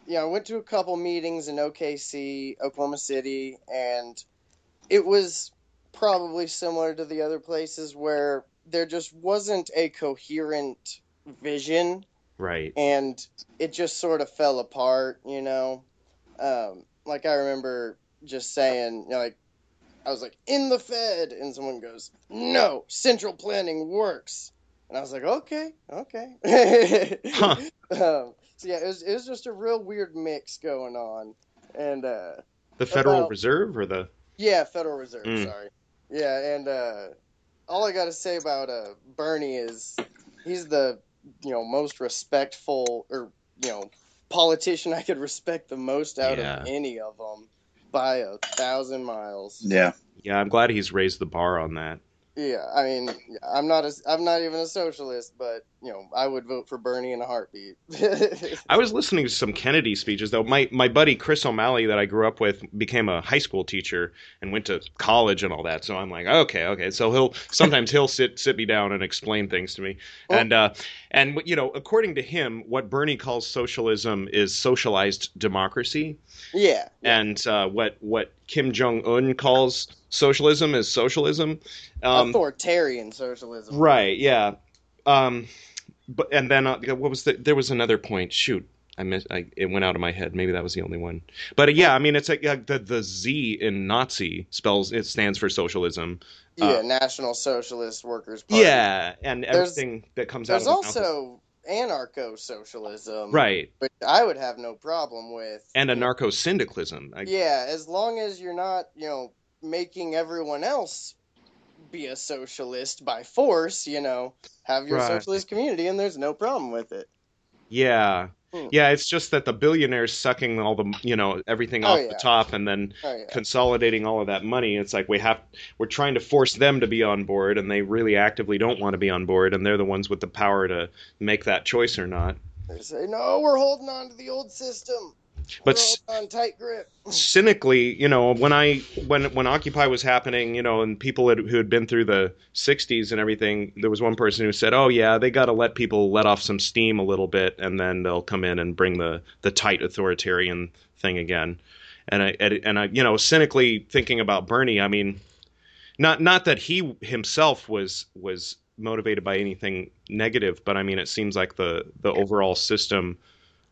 D: you know, I went to a couple meetings in OKC, Oklahoma City, and it was probably similar to the other places where there just wasn't a coherent vision
A: Right.
D: and it just sort of fell apart, you know. Um, like I remember just saying, you know, like I was like in the Fed, and someone goes, "No, central planning works," and I was like, "Okay, okay."
A: Huh.
D: um, so yeah, it was it was just a real weird mix going on, and uh,
A: The Federal
D: About-
A: Reserve or the.
D: yeah, Federal Reserve.
A: Mm.
D: Sorry. Yeah, and uh, all I got to say about uh, Bernie is he's the you know most respectful or you know politician I could respect the most out
A: Yeah.
D: of any of them by a thousand miles.
B: Yeah.
A: Yeah, I'm glad he's raised the bar on that.
D: Yeah, I mean, I'm not a, I'm not even a socialist, but you know, I would vote for Bernie in a heartbeat.
A: I was listening to some Kennedy speeches though. My my buddy Chris O'Malley that I grew up with became a high school teacher and went to college and all that. So I'm like, okay, okay. So he'll sometimes he'll sit sit me down and explain things to me. And uh and you know, according to him, what Bernie calls socialism is socialized democracy.
D: yeah,
A: and uh, what what Kim Jong Un calls socialism is socialism. Um,
D: Authoritarian socialism.
A: right? Yeah. Um, but and then uh, what was the? There was another point. Shoot, I missed. I, it went out of my head. Maybe that was the only one. But uh, yeah, I mean, it's like uh, the the Z in Nazi spells. It stands for socialism.
D: Yeah,
A: Uh,
D: National Socialist Workers Party.
A: Yeah, and
D: There's-
A: everything that comes out
D: There's also anarcho socialism.
A: right,
D: Which I would have no problem with.
A: and anarcho syndicalism.
D: Yeah, as long as you're not, you know, making everyone else be a socialist by force, you know, have your
A: Right.
D: socialist community and there's no problem with it.
A: Yeah.
D: Hmm.
A: Yeah, it's just that the billionaires sucking all the, you know, everything
D: Oh,
A: off
D: yeah.
A: the top and then
D: Oh yeah.
A: consolidating all of that money. It's like we have we're trying to force them to be on board and they really actively don't want to be on board and they're the ones with the power to make that choice or not.
D: They say, no, we're holding on to the old system.
A: But
D: we're
A: s-
D: holding on tight grip.
A: cynically, you know, when I when when Occupy was happening, you know, and people had, who had been through the '60s and everything, there was one person who said, "Oh yeah, they got to let people let off some steam a little bit, and then they'll come in and bring the the tight authoritarian thing again." And I and and I, you know, cynically thinking about Bernie, I mean, not not that he himself was was motivated by anything negative, but I mean, it seems like the the overall system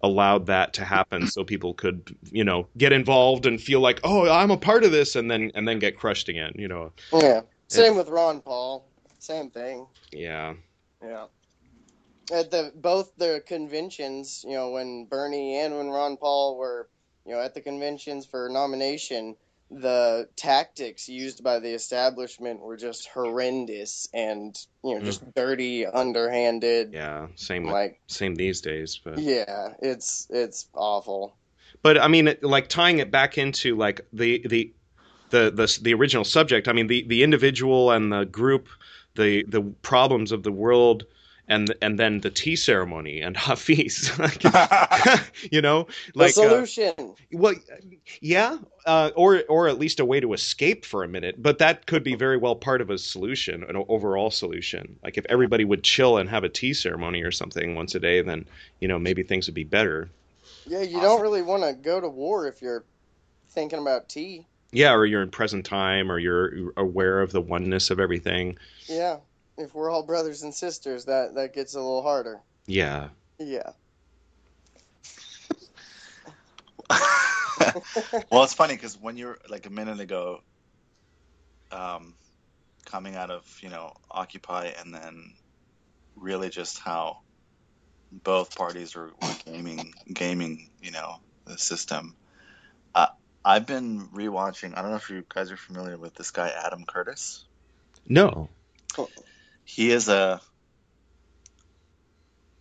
A: allowed that to happen so people could you know get involved and feel like oh i'm a part of this and then and then get crushed again you know
D: Yeah. Same with Ron Paul. Same thing.
A: yeah
D: Yeah. At the both the conventions, you know, when Bernie and when Ron Paul were, you know, at the conventions for nomination, the tactics used by the establishment were just horrendous and, you know, just mm. dirty, underhanded.
A: yeah same with,
D: Like,
A: same these days but
D: yeah, it's it's awful.
A: but i mean like tying it back into like the the the the, the original subject i mean the the individual and the group the the problems of the world and and then the tea ceremony and Hafiz, you know,
D: The
A: like uh,
D: solution.
A: Well, yeah, uh, or or at least a way to escape for a minute. But that could be very well part of a solution, an overall solution. Like if everybody would chill and have a tea ceremony or something once a day, then you know maybe things would be better.
D: yeah, you don't really want to go to war if you're thinking about tea.
A: Yeah, or you're in present time, or you're aware of the oneness of everything.
D: Yeah. If we're all brothers and sisters, that that gets a little harder.
A: Yeah,
D: Yeah.
B: well, it's funny because when you're like a minute ago, um, coming out of you know Occupy, and then really just how both parties were, were gaming, gaming, you know, the system. Uh, I've been rewatching. I don't know if you guys are familiar with this guy Adam Curtis.
A: no,
B: He is a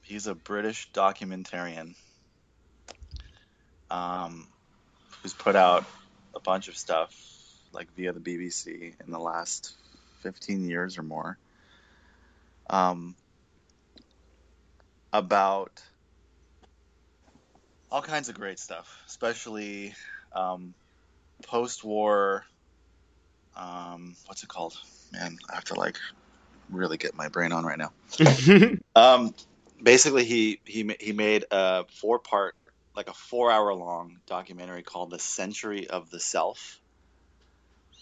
B: he's a British documentarian um, who's put out a bunch of stuff like via the BBC in the last 15 years or more um, about all kinds of great stuff, especially um, post-war. Um, what's it called? Man, I have to like really get my brain on right now. Um, basically, he he he made a four part, like a four hour long documentary called "The Century of the Self."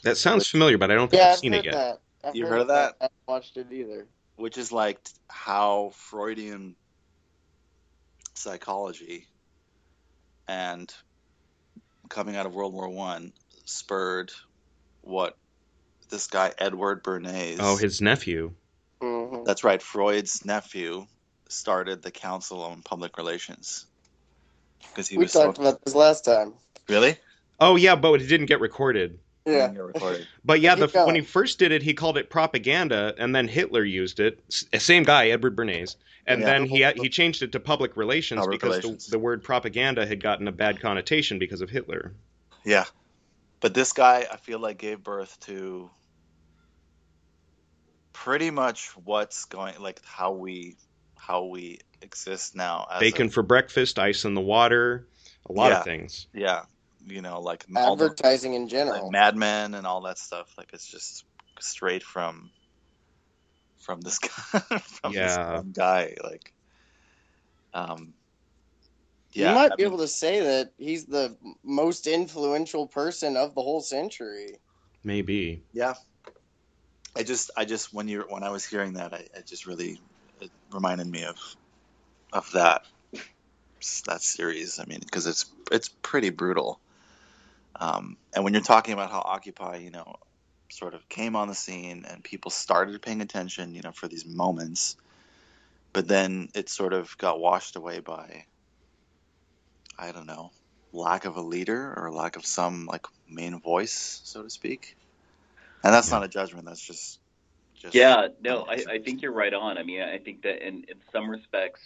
A: that sounds familiar, but I don't think
D: Yeah,
A: I've
D: I've
A: seen it yet.
D: that. I've
B: You heard of that?
D: I watched it either.
B: which is like how Freudian psychology and coming out of World War One spurred what this guy Edward Bernays.
A: Oh, his nephew.
D: hmm
B: that's right. Freud's nephew started the Council on Public Relations because he
D: We
B: was so
D: talked about this last time.
B: really.
A: Oh yeah, but it didn't get recorded.
D: Yeah.
B: Get recorded.
A: But yeah, the, when he first did it, he called it propaganda, and then Hitler used it. S- Same guy, Edward Bernays, and
B: Yeah.
A: then he he changed it to public relations
B: Public
A: because
B: relations.
A: The, the word propaganda had gotten a bad connotation because of Hitler.
B: Yeah. But this guy, I feel like, gave birth to pretty much what's going, like how we, how we exist now. As
A: Bacon
B: a,
A: for breakfast, ice in the water, a lot
B: Yeah.
A: of things.
B: yeah, you know, like all the
D: Advertising in
B: like
D: general.
B: Mad Men and all that stuff. Like it's just straight from, from this guy, from this
A: Yeah.
B: one guy. Like, um, yeah,
D: you might
B: I
D: be
B: mean,
D: able to say that he's the most influential person of the whole century.
A: maybe.
B: Yeah. I just, I just, when you, when I was hearing that, I, I just really, it reminded me of, of that, that series. I mean, because it's, it's pretty brutal. Um, and when you're talking about how Occupy, you know, sort of came on the scene and people started paying attention, you know, for these moments, but then it sort of got washed away by, I don't know, lack of a leader or lack of some like main voice, so to speak. And that's
A: Yeah.
B: not a judgment. That's just, just
C: Yeah, no, I, I think you're right on. I mean, I think that in, in some respects,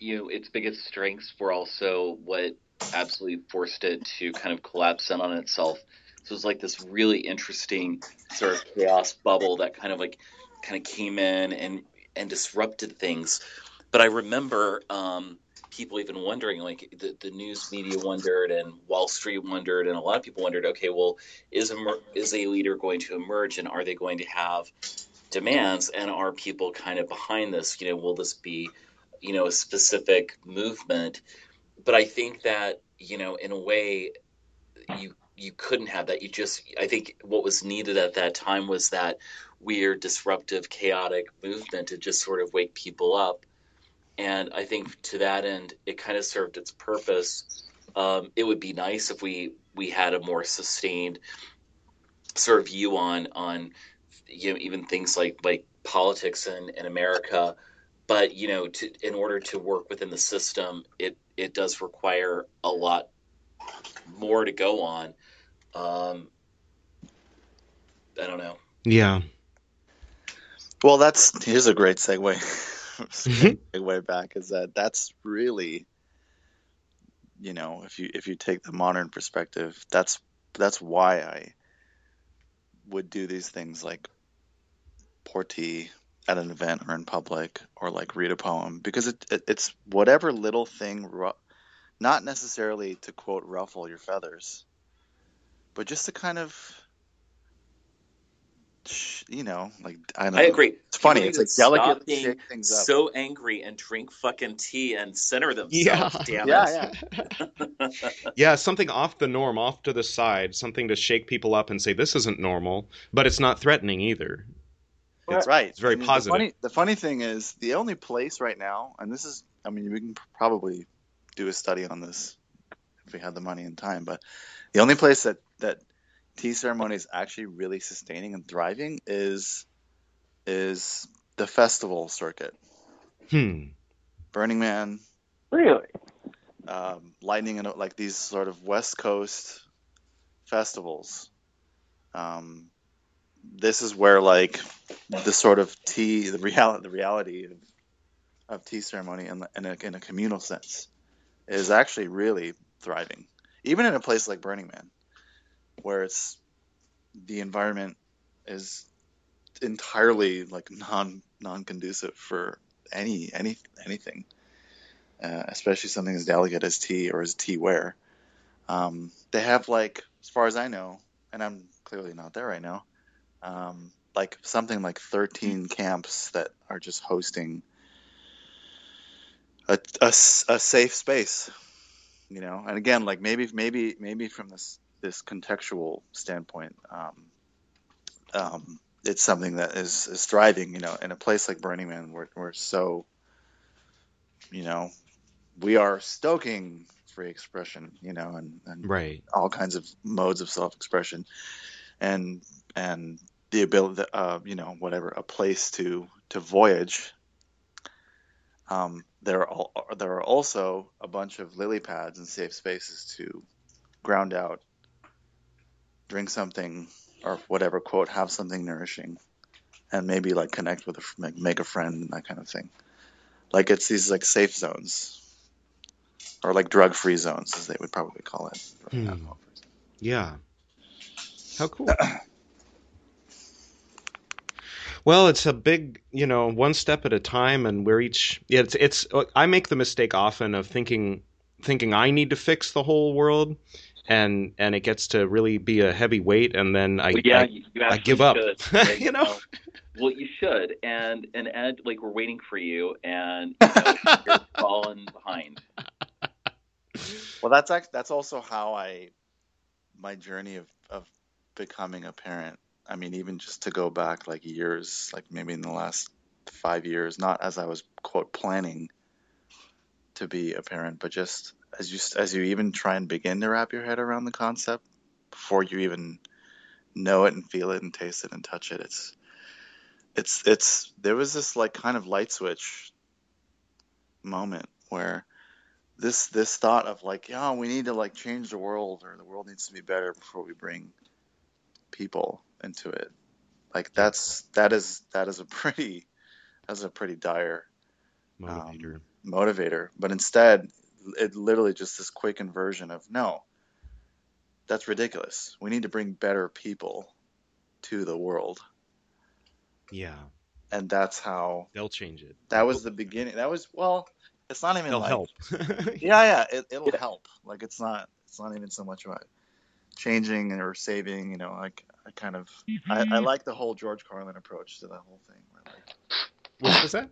C: you know, its biggest strengths were also what absolutely forced it to kind of collapse in on itself. So it was like this really interesting sort of chaos bubble that kind of like kind of came in and and disrupted things. But I remember um, people even wondering, like the, the news media wondered, and Wall Street wondered, and a lot of people wondered, okay, well, is a is a leader going to emerge, and are they going to have demands, and are people kind of behind this? You know, will this be, you know, a specific movement? But I think that you know, in a way, you you couldn't have that. You just, I think, what was needed at that time was that weird, disruptive, chaotic movement to just sort of wake people up. And I think to that end, it kind of served its purpose. Um, it would be nice if we we had a more sustained sort of view on on you know even things like like politics in, in America. But you know, to, in order to work within the system, it it does require a lot more to go on. Um, I don't know.
A: Yeah.
B: Well, that's here's a great segue. segue mm-hmm. back is that that's really, you know, if you if you take the modern perspective, that's that's why I would do these things like pour tea at an event or in public or like read a poem because it, it it's whatever little thing, ru- not necessarily to quote ruffle your feathers, but just to kind of. Sh- You know, like I don't
C: I
B: know.
C: agree.
B: It's funny.
C: People
B: It's like
C: to stop
B: delicate
C: being
B: things up.
C: So angry and drink fucking tea and center themselves.
A: Yeah.
C: Damn
B: yeah,
C: it.
B: yeah.
A: Yeah, something off the norm, off to the side, something to shake people up and say this isn't normal, but it's not threatening either.
B: That's right.
A: It's very
B: I mean,
A: positive.
B: The funny, the funny thing is, the only place right now, and this is, I mean, we can probably do a study on this if we had the money and time, but the only place that that tea ceremony is actually really sustaining and thriving is is the festival circuit.
A: Hmm.
B: Burning Man,
D: Really?
B: um, Lightning, and like these sort of West Coast festivals. Um, this is where like the sort of tea, the reality, the reality of, of tea ceremony in, in, a, in a communal sense is actually really thriving. Even in a place like Burning Man, where it's the environment is entirely like non non conducive for any any anything uh, especially something as delicate as tea or as teaware. Um, they have like, as far as I know, and I'm clearly not there right now, um, like something like 13 camps that are just hosting a a safe space, you know. And again, like maybe maybe maybe from this this contextual standpoint, um, um, it's something that is is thriving, you know, in a place like Burning Man, where we're so, you know, we are stoking free expression, you know, and, and
A: Right.
B: all kinds of modes of self-expression, and and the ability, uh, you know, whatever, a place to to voyage. Um, there are there are also a bunch of lily pads and safe spaces to ground out, drink something, or whatever quote, have something nourishing, and maybe like connect with a make, make a friend and that kind of thing. Like it's these like safe zones, or like drug free zones, as they would probably call it.
A: Hmm. Yeah. How cool. Well, it's a big, you know, one step at a time, and we're each. Yeah, it's it's. I make the mistake often of thinking thinking I need to fix the whole world, and and it gets to really be a heavy weight, and then I
C: Well, yeah,
A: I,
C: you, you
A: I
C: actually
A: give up.
C: should.
A: You know.
C: Um, well, you should, and and Ed, like we're waiting for you, and you know, you're falling behind.
B: Well, that's act- that's also how I my journey of, of becoming a parent. I mean, even just to go back like years, like maybe in the last five years, not as I was quote planning to be a parent, but just as you as you even try and begin to wrap your head around the concept before you even know it and feel it and taste it and touch it. It's it's it's there was this like kind of light switch moment where this this thought of like, yeah, we need to like change the world or the world needs to be better before we bring people into it. Like that's that is that is a pretty that's a pretty dire
A: Motivator.
B: um, motivator. But instead, it literally just this quick inversion of no, that's ridiculous. We need to bring better people to the world,
A: yeah,
B: and that's how
A: they'll change it.
B: that was the beginning. That was well, it's not even
A: They'll
B: like
A: help.
B: yeah, yeah, it, it'll help. Like it's not it's not even so much about changing or saving. You know, like I kind of I, I like the whole George Carlin approach to the whole thing. where, Like
A: what was that?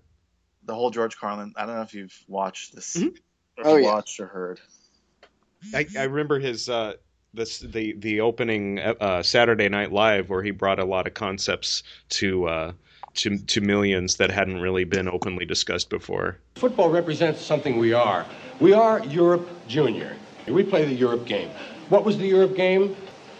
B: the whole George Carlin. I don't know if you've watched this,
A: Mhm.
B: Or if
D: Oh,
B: you
D: yeah.
B: watched or heard.
A: I, I remember his uh, this the the opening uh, Saturday Night Live where he brought a lot of concepts to uh, to to millions that hadn't really been openly discussed before.
F: Football represents something we are. We are Europe Junior. We play the Europe game. What was the Europe game?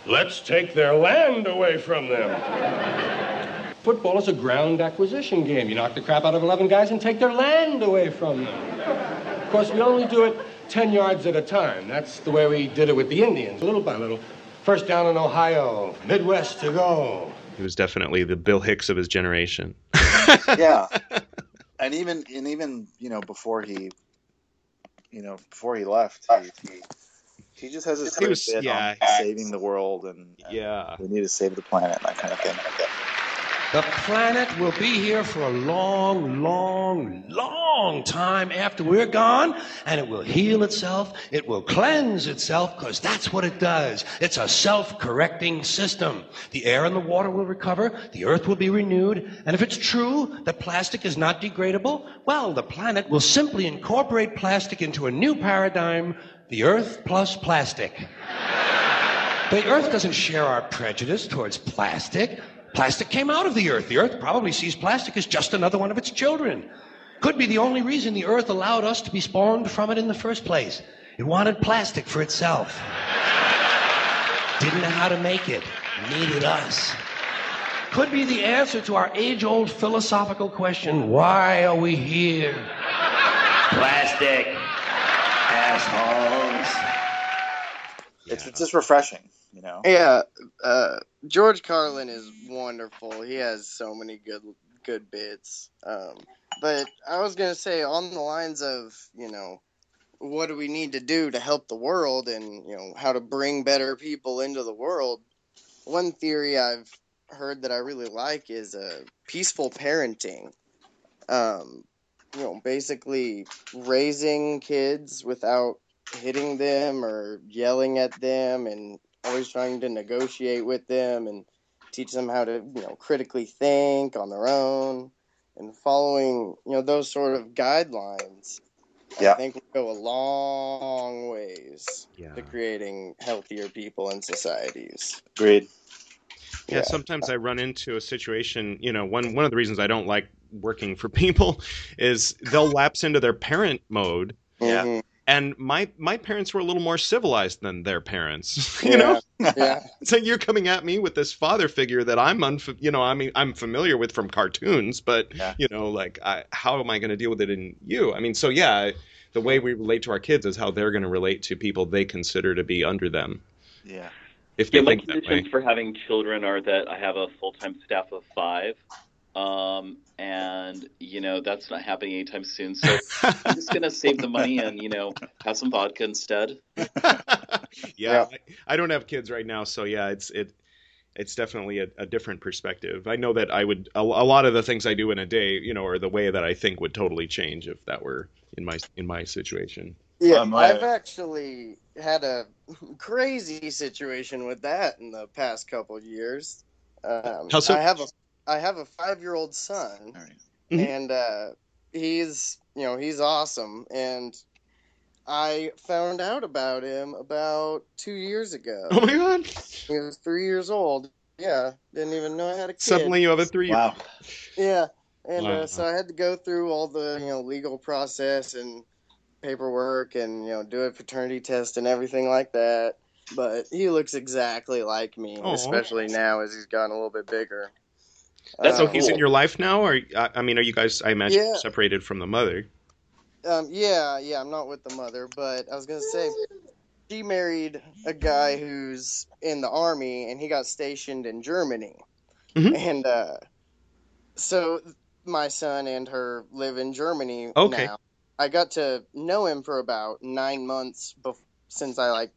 F: Let's take their land away from them. Football is a ground acquisition game. You knock the crap out of 11 guys and take their land away from them. Of course, we only do it 10 yards at a time. That's the way we did it with the Indians, little by little. First down in Ohio, Midwest to go.
A: He was definitely the Bill Hicks of his generation.
B: yeah and even and even you know before he you know before he left he he, he just has this
A: He was-
B: bit
A: yeah.
B: on saving the world and, and
A: Yeah.
B: we need to save the planet and that kind of thing
G: The planet will be here for a long, long, long time after we're gone, and it will heal itself. It will cleanse itself, because that's what it does. It's a self correcting system. The air and the water will recover, the earth will be renewed, and if it's true that plastic is not degradable, well, the planet will simply incorporate plastic into a new paradigm the earth plus plastic. The earth doesn't share our prejudice towards plastic. Plastic came out of the earth. The earth probably sees plastic as just another one of its children. Could be the only reason the earth allowed us to be spawned from it in the first place. It wanted plastic for itself. Didn't know how to make it. Needed us. Could be the answer to our age old philosophical question why are we here? Plastic. Assholes.
B: it's, it's just refreshing you know
D: Yeah, uh, George Carlin is wonderful. He has so many good good bits. Um, but I was gonna say on the lines of you know what do we need to do to help the world and you know how to bring better people into the world. One theory I've heard that I really like is uh, peaceful parenting. Um, you know, basically raising kids without hitting them or yelling at them and always trying to negotiate with them and teach them how to you know critically think on their own and following you know those sort of guidelines
B: Yeah.
D: i think will go a long ways
A: Yeah.
D: to creating healthier people and societies
B: agreed
A: Yeah,
D: Yeah.
A: sometimes I run into a situation, you know, one one of the reasons I don't like working for people is they'll lapse into their parent mode
B: mm-hmm.
D: Yeah.
A: And my my parents were a little more civilized than their parents, you
D: Yeah.
A: know?
D: yeah
A: So you're coming at me with this father figure that I'm unf- you know, I mean I'm familiar with from cartoons, but
B: Yeah.
A: you know, like I, how am I going to deal with it in you? I mean, so yeah, the way we relate to our kids is how they're going to relate to people they consider to be under them.
B: yeah
A: If they
C: Yeah, my
A: that way.
C: conditions for having children are that I have a full time staff of five. Um, and, you know, that's not happening anytime soon. So I'm just going to save the money and, you know, have some vodka instead.
A: yeah, I, I don't have kids right now, so yeah, it's it it's definitely a, a different perspective. I know that I would a, a lot of the things I do in a day, you know, or the way that I think would totally change if that were in my in my situation.
D: Yeah,
B: Um, I-
D: I've actually had a crazy situation with that in the past couple years. Um,
A: How so?
D: I have a I have a five year old son,
B: All right.
A: Mhm.
D: and uh, he's you know he's awesome, and I found out about him about two years ago.
A: Oh my god!
D: He was three years old. Yeah, didn't even know I had a kid.
A: Suddenly you have a three.
B: Wow.
D: Yeah, and
A: Wow.
D: uh, so I had to go through all the you know legal process and paperwork and you know do a paternity test and everything like that. But he looks exactly like me,
A: Aw.
D: especially now as he's gotten a little bit bigger.
C: That's
A: So
D: Um,
A: he's in your life now, or I mean, are you guys? I imagine
D: Yeah.
A: separated from the mother.
D: Um, yeah, yeah, I'm not with the mother, but I was gonna say she married a guy who's in the army and he got stationed in Germany,
A: Mhm.
D: and uh, so my son and her live in Germany
A: Okay.
D: now. I got to know him for about nine months bef- since I like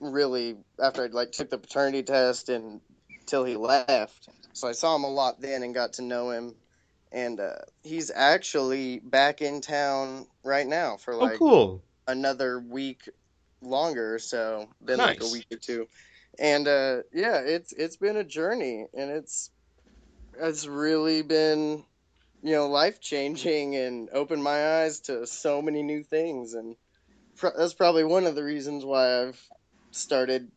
D: really after I like took the paternity test and till he left. So I saw him a lot then and got to know him. And uh, he's actually back in town right now for
A: Oh,
D: like
A: cool.
D: another week longer so been like a week or two. And uh yeah it's it's been a journey and it's it's really been you know life changing and opened my eyes to so many new things. And pro- that's probably one of the reasons why i've started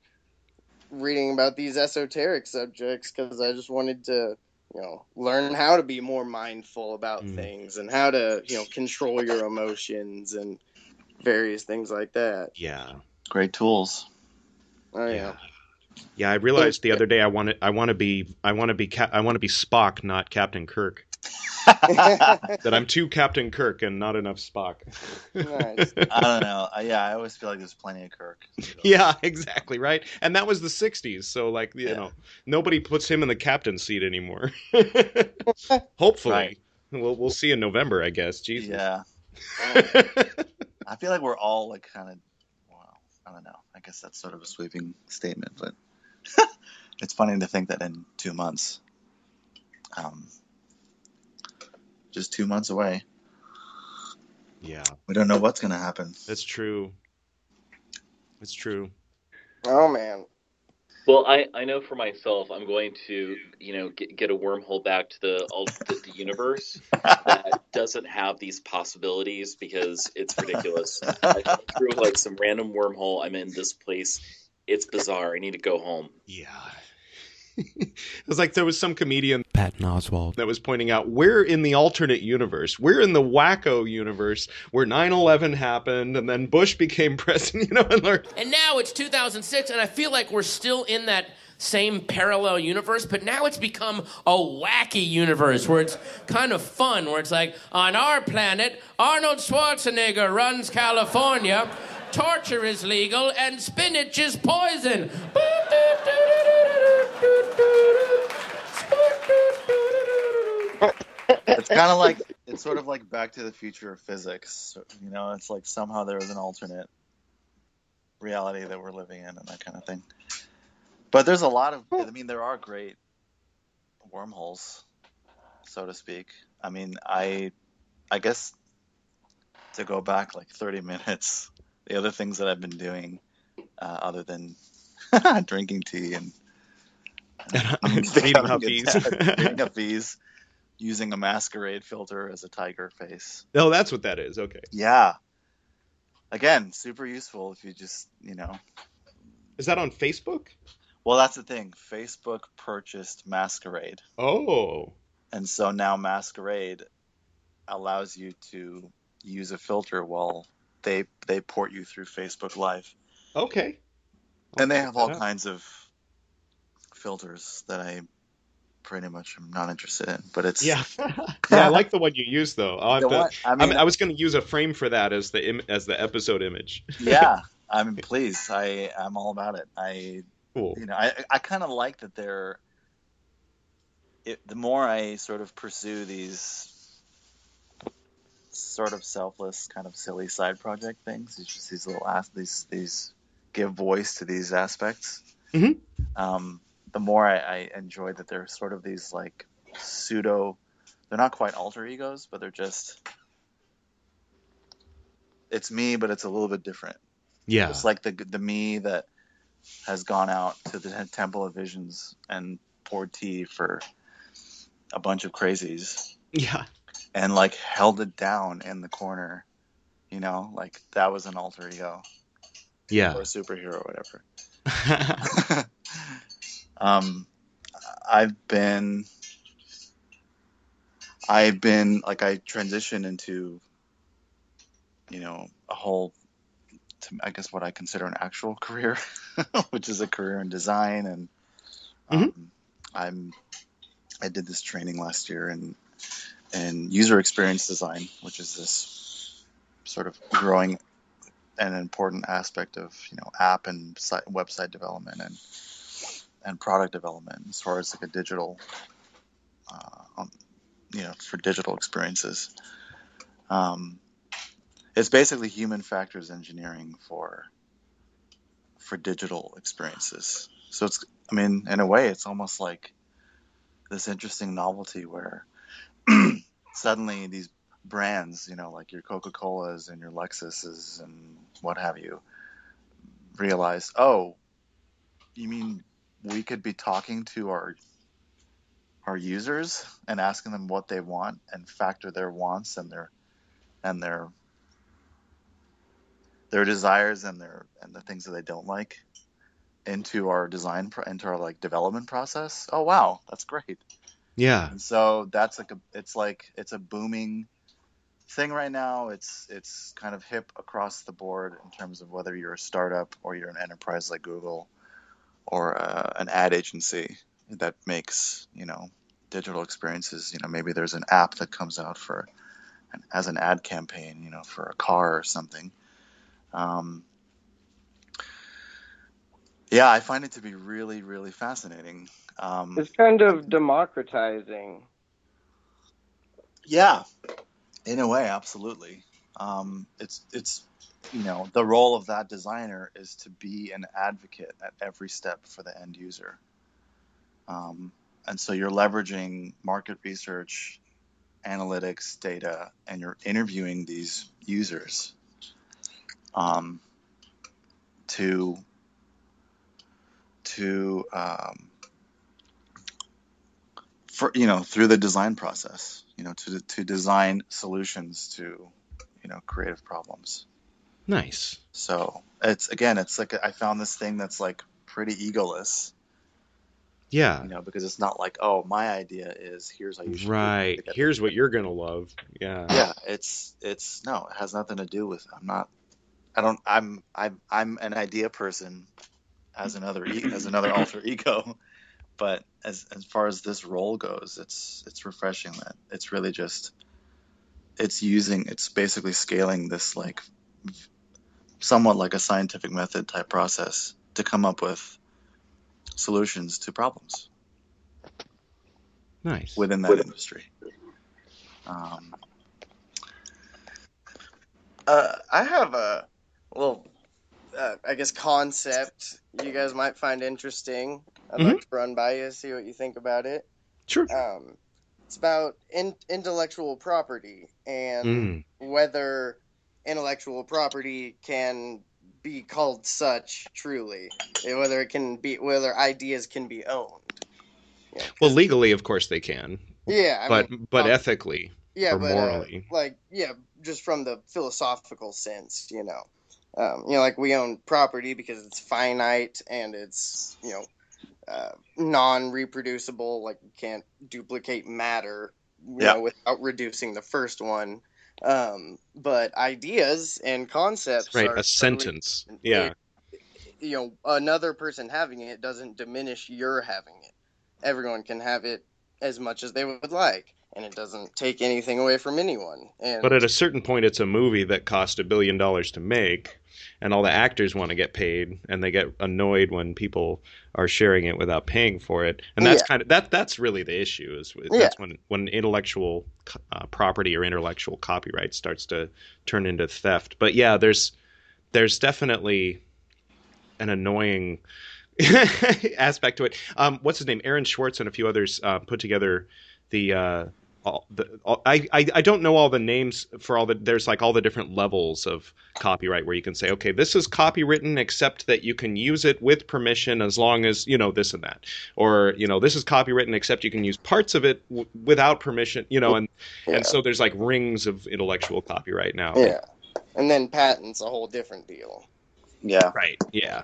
D: reading about these esoteric subjects because i just wanted to you know learn how to be more mindful about
A: Mm.
D: things and how to you know control your emotions and various things like that
A: Yeah.
B: Great tools.
D: oh yeah
A: Yeah, I realized the other day I want to I want to be I want to be Cap- I want to be Spock, not Captain Kirk. That I'm too Captain Kirk and not enough Spock.
D: Nice.
B: I don't know. I, yeah, I always feel like there's plenty of Kirk.
A: yeah, exactly, right? And that was the 60s, so like, you
B: Yeah.
A: know, nobody puts him in the captain seat anymore. Hopefully.
B: Right.
A: We'll we'll see in November, I guess. Jesus.
B: Yeah. I feel like we're all like kind of, well, I don't know. I guess that's sort of a sweeping statement, but it's funny to think that in two months, um, just two months away,
A: yeah,
B: we don't know what's going to happen.
A: that's true. It's true.
D: oh man
C: Well, I, I know for myself, I'm going to you know get, get a wormhole back to the, all, the the universe that doesn't have these possibilities because it's ridiculous. I come through like some random wormhole. I'm in this place. It's bizarre. I need to go home.
A: Yeah. it was like there was some comedian
G: Patton Oswalt.
A: that was pointing out we're in the alternate universe. We're in the wacko universe where 9/11 happened and then Bush became president, you know, and learned
H: And now it's 2006, and I feel like we're still in that same parallel universe, but now it's become a wacky universe where it's kind of fun, where it's like, on our planet, Arnold Schwarzenegger runs California, torture is legal, and spinach is poison.
B: It's kind of like, it's sort of like Back to the Future of physics. You know, it's like somehow there is an alternate reality that we're living in and that kind of thing. But there's a lot of, I mean, there are great wormholes, so to speak. I mean, I, I guess to go back like 30 minutes, the other things that I've been doing, uh, other than drinking tea and
A: Reading
B: becoming a
A: Hafiz.
B: dad, reading Hafiz, using a masquerade filter as a tiger face.
A: Oh, that's what that is. Okay.
B: Yeah. Again, super useful if you just, you know.
A: Is that on Facebook?
B: Well, that's the thing. Facebook purchased Masquerade.
A: Oh.
B: And so now Masquerade allows you to use a filter while they they port you through Facebook Live.
A: Okay.
B: and they have all kinds of filters that I pretty much am not interested in. But it's
A: Yeah. yeah, I like the one you use though. I'll have to-
B: one- I
A: I,
B: mean-
A: I was going to use a frame for that as the Im- as the episode image.
B: yeah. I mean, please, I I'm all about it. I
A: Cool.
B: you know, I I kind of like that they're. It, the more I sort of pursue these sort of selfless, kind of silly side project things, it's just these little these these give voice to these aspects.
A: Mhm.
B: Um, the more I, I enjoy that they're sort of these like pseudo. They're not quite alter egos, but they're just. It's me, but it's a little bit different.
A: Yeah.
B: It's like the the me that has gone out to the Temple of Visions and poured tea for a bunch of crazies
A: Yeah.
B: and like held it down in the corner You know, like that was an alter ego
A: Yeah.
B: or a superhero or whatever. um, I've been, I've been like I transitioned into, you know, a whole, to, I guess what I consider an actual career, which is a career in design, and um, I'm, I did this training last year in, in user experience design, which is this sort of growing an important aspect of you know app and site, website development and and product development as far as like a digital uh, um, you know for digital experiences. Um, it's basically human factors engineering for for digital experiences. So it's i mean in a way it's almost like this interesting novelty where suddenly these brands, you know, like your Coca Colas and your Lexuses and what have you, realize, oh, you mean we could be talking to our our users and asking them what they want and factor their wants and their and their their desires and their and the things that they don't like into our design into our like development process. Oh wow, that's great.
A: yeah.
B: And so that's like a it's like it's a booming thing right now. It's it's kind of hip across the board in terms of whether you're a startup or you're an enterprise like Google or uh, an ad agency that makes you know digital experiences. You know maybe there's an app that comes out for an, as an ad campaign. You know for a car or something. Um, yeah, I find it to be really really fascinating. Um,
D: It's kind of democratizing.
B: Yeah, in a way, absolutely. Um, it's it's you know the role of that designer is to be an advocate at every step for the end user, um, and so you're leveraging market research, analytics, data, and you're interviewing these users um, to to um, for you know through the design process you know to to design solutions to you know creative problems
A: Nice.
B: so it's again it's like i found this thing that's like pretty egoless
A: Yeah.
B: you know because it's not like oh my idea is here's how you should do it.
A: Right. Here's what you're gonna love. Yeah.
B: yeah it's it's no it has nothing to do with i'm not i don't i'm i'm i'm an idea person as another as another alter ego but as as far as this role goes it's it's refreshing that it's really just it's using it's basically scaling this like somewhat like a scientific method type process to come up with solutions to problems
A: Nice.
B: within that industry. Um,
D: Uh, I have a well, uh, I guess concept you guys might find interesting. I'd like to run by you, see what you think about it.
A: Sure.
D: Um, it's about in- intellectual property and
A: Mm.
D: whether intellectual property can be called such truly, whether it can be whether ideas can be owned. Yeah,
A: Well, legally, of course they can,
D: yeah, I
A: but
D: mean,
A: but
D: um,
A: ethically
D: yeah,
A: or
D: but uh,
A: morally.
D: like yeah, just from the philosophical sense, you know, um, you know, like we own property because it's finite and it's you know uh, non-reproducible. Like you can't duplicate matter, you
B: Yeah.
D: know, without reducing the first one. Um, but ideas and concepts,
A: right. A sentence. Yeah.
D: you know, another person having it doesn't diminish your having it. Everyone can have it as much as they would like, and it doesn't take anything away from anyone. And
A: But at a certain point, it's a movie that cost a billion dollars to make, and all the actors want to get paid, and they get annoyed when people are sharing it without paying for it. And that's
D: Yeah.
A: kind of that. That's really the issue. Is that's when when intellectual uh, property or intellectual copyright starts to turn into theft. But yeah, there's there's definitely an annoying aspect to it. Um, what's his name? Aaron Swartz and a few others uh, put together the. Uh, all the, all, I, I I don't know all the names for all the there's like all the different levels of copyright where you can say okay this is copywritten except that you can use it with permission as long as you know this and that or you know this is copywritten except you can use parts of it w- without permission you know and
D: Yeah.
A: and so there's like rings of intellectual copyright now
D: yeah, and then patents a whole different deal.
B: Yeah.
A: Right. Yeah.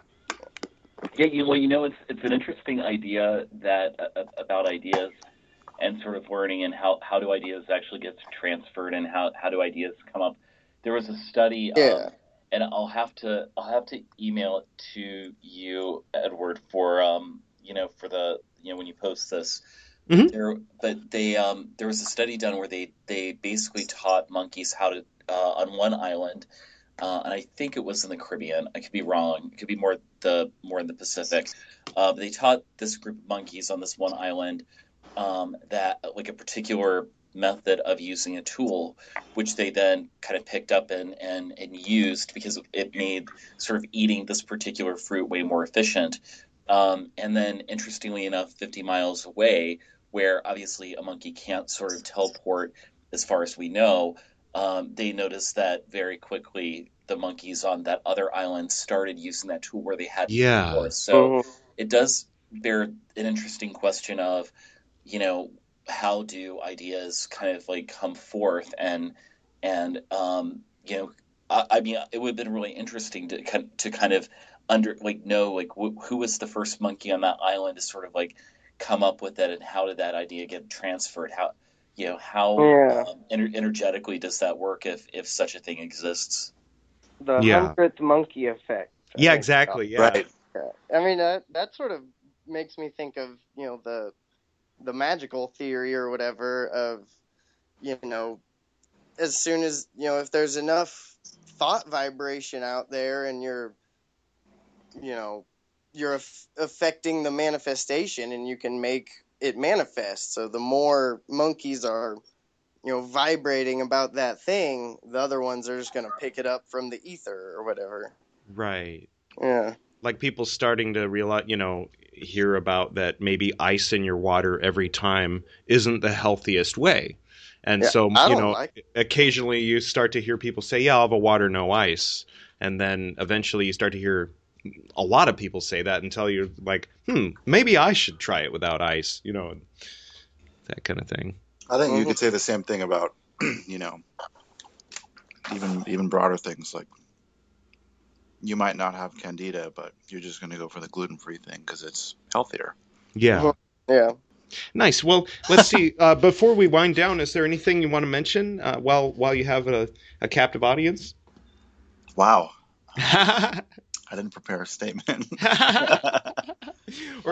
C: Yeah, you well, you know, it's it's an interesting idea that uh, about ideas and sort of learning and how how do ideas actually get transferred and how how do ideas come up. There was a study,
D: Yeah.
C: um, and I'll have to I'll have to email it to you, Edward, for um you know for the you know when you post this.
A: Mhm.
C: There, but they um there was a study done where they they basically taught monkeys how to uh, on one island uh, and I think it was in the Caribbean. I could be wrong. It could be more the more in the Pacific. Uh, they taught this group of monkeys on this one island um, that like a particular method of using a tool, which they then kind of picked up and, and and used because it made sort of eating this particular fruit way more efficient. Um, and then, interestingly enough, 50 miles away, where obviously a monkey can't sort of teleport as far as we know, um, they noticed that very quickly the monkeys on that other island started using that tool where they had
A: Yeah.
C: before. So
D: Mhm.
C: it does bear an interesting question of, you know, how do ideas kind of like come forth and and um, you know, I, I mean, it would have been really interesting to kind to kind of under like know like wh- who was the first monkey on that island to sort of like come up with that and how did that idea get transferred? How you know how
D: Yeah.
C: um, ener- energetically does that work if if such a thing exists?
D: The
A: Yeah.
D: hundredth monkey effect. I
A: Yeah. Exactly. Yeah.
B: Right.
D: Yeah. I mean that that sort of makes me think of you know the the magical theory or whatever of you know as soon as you know if there's enough thought vibration out there and you're you know you're aff- affecting the manifestation and you can make it manifest. So the more monkeys are you know vibrating about that thing the other ones are just going to pick it up from the ether or whatever.
A: Right.
D: yeah.
A: Like people starting to realize, you know, hear about that maybe ice in your water every time isn't the healthiest way. And
D: Yeah,
A: so,
D: I
A: you know,
D: like
A: occasionally you start to hear people say, "Yeah, I'll have a water, no ice," and then eventually you start to hear a lot of people say that until you're like, "Hmm, maybe I should try it without ice," you know, that kind of thing.
B: I think you
D: Mhm.
B: could say the same thing about, you know, even even broader things like you might not have candida, but you're just going to go for the gluten free thing because it's healthier.
A: Yeah,
D: yeah
A: nice. Well, let's see. Uh, before we wind down, is there anything you want to mention uh, while while you have a, a captive audience?
B: Wow, I didn't prepare a statement.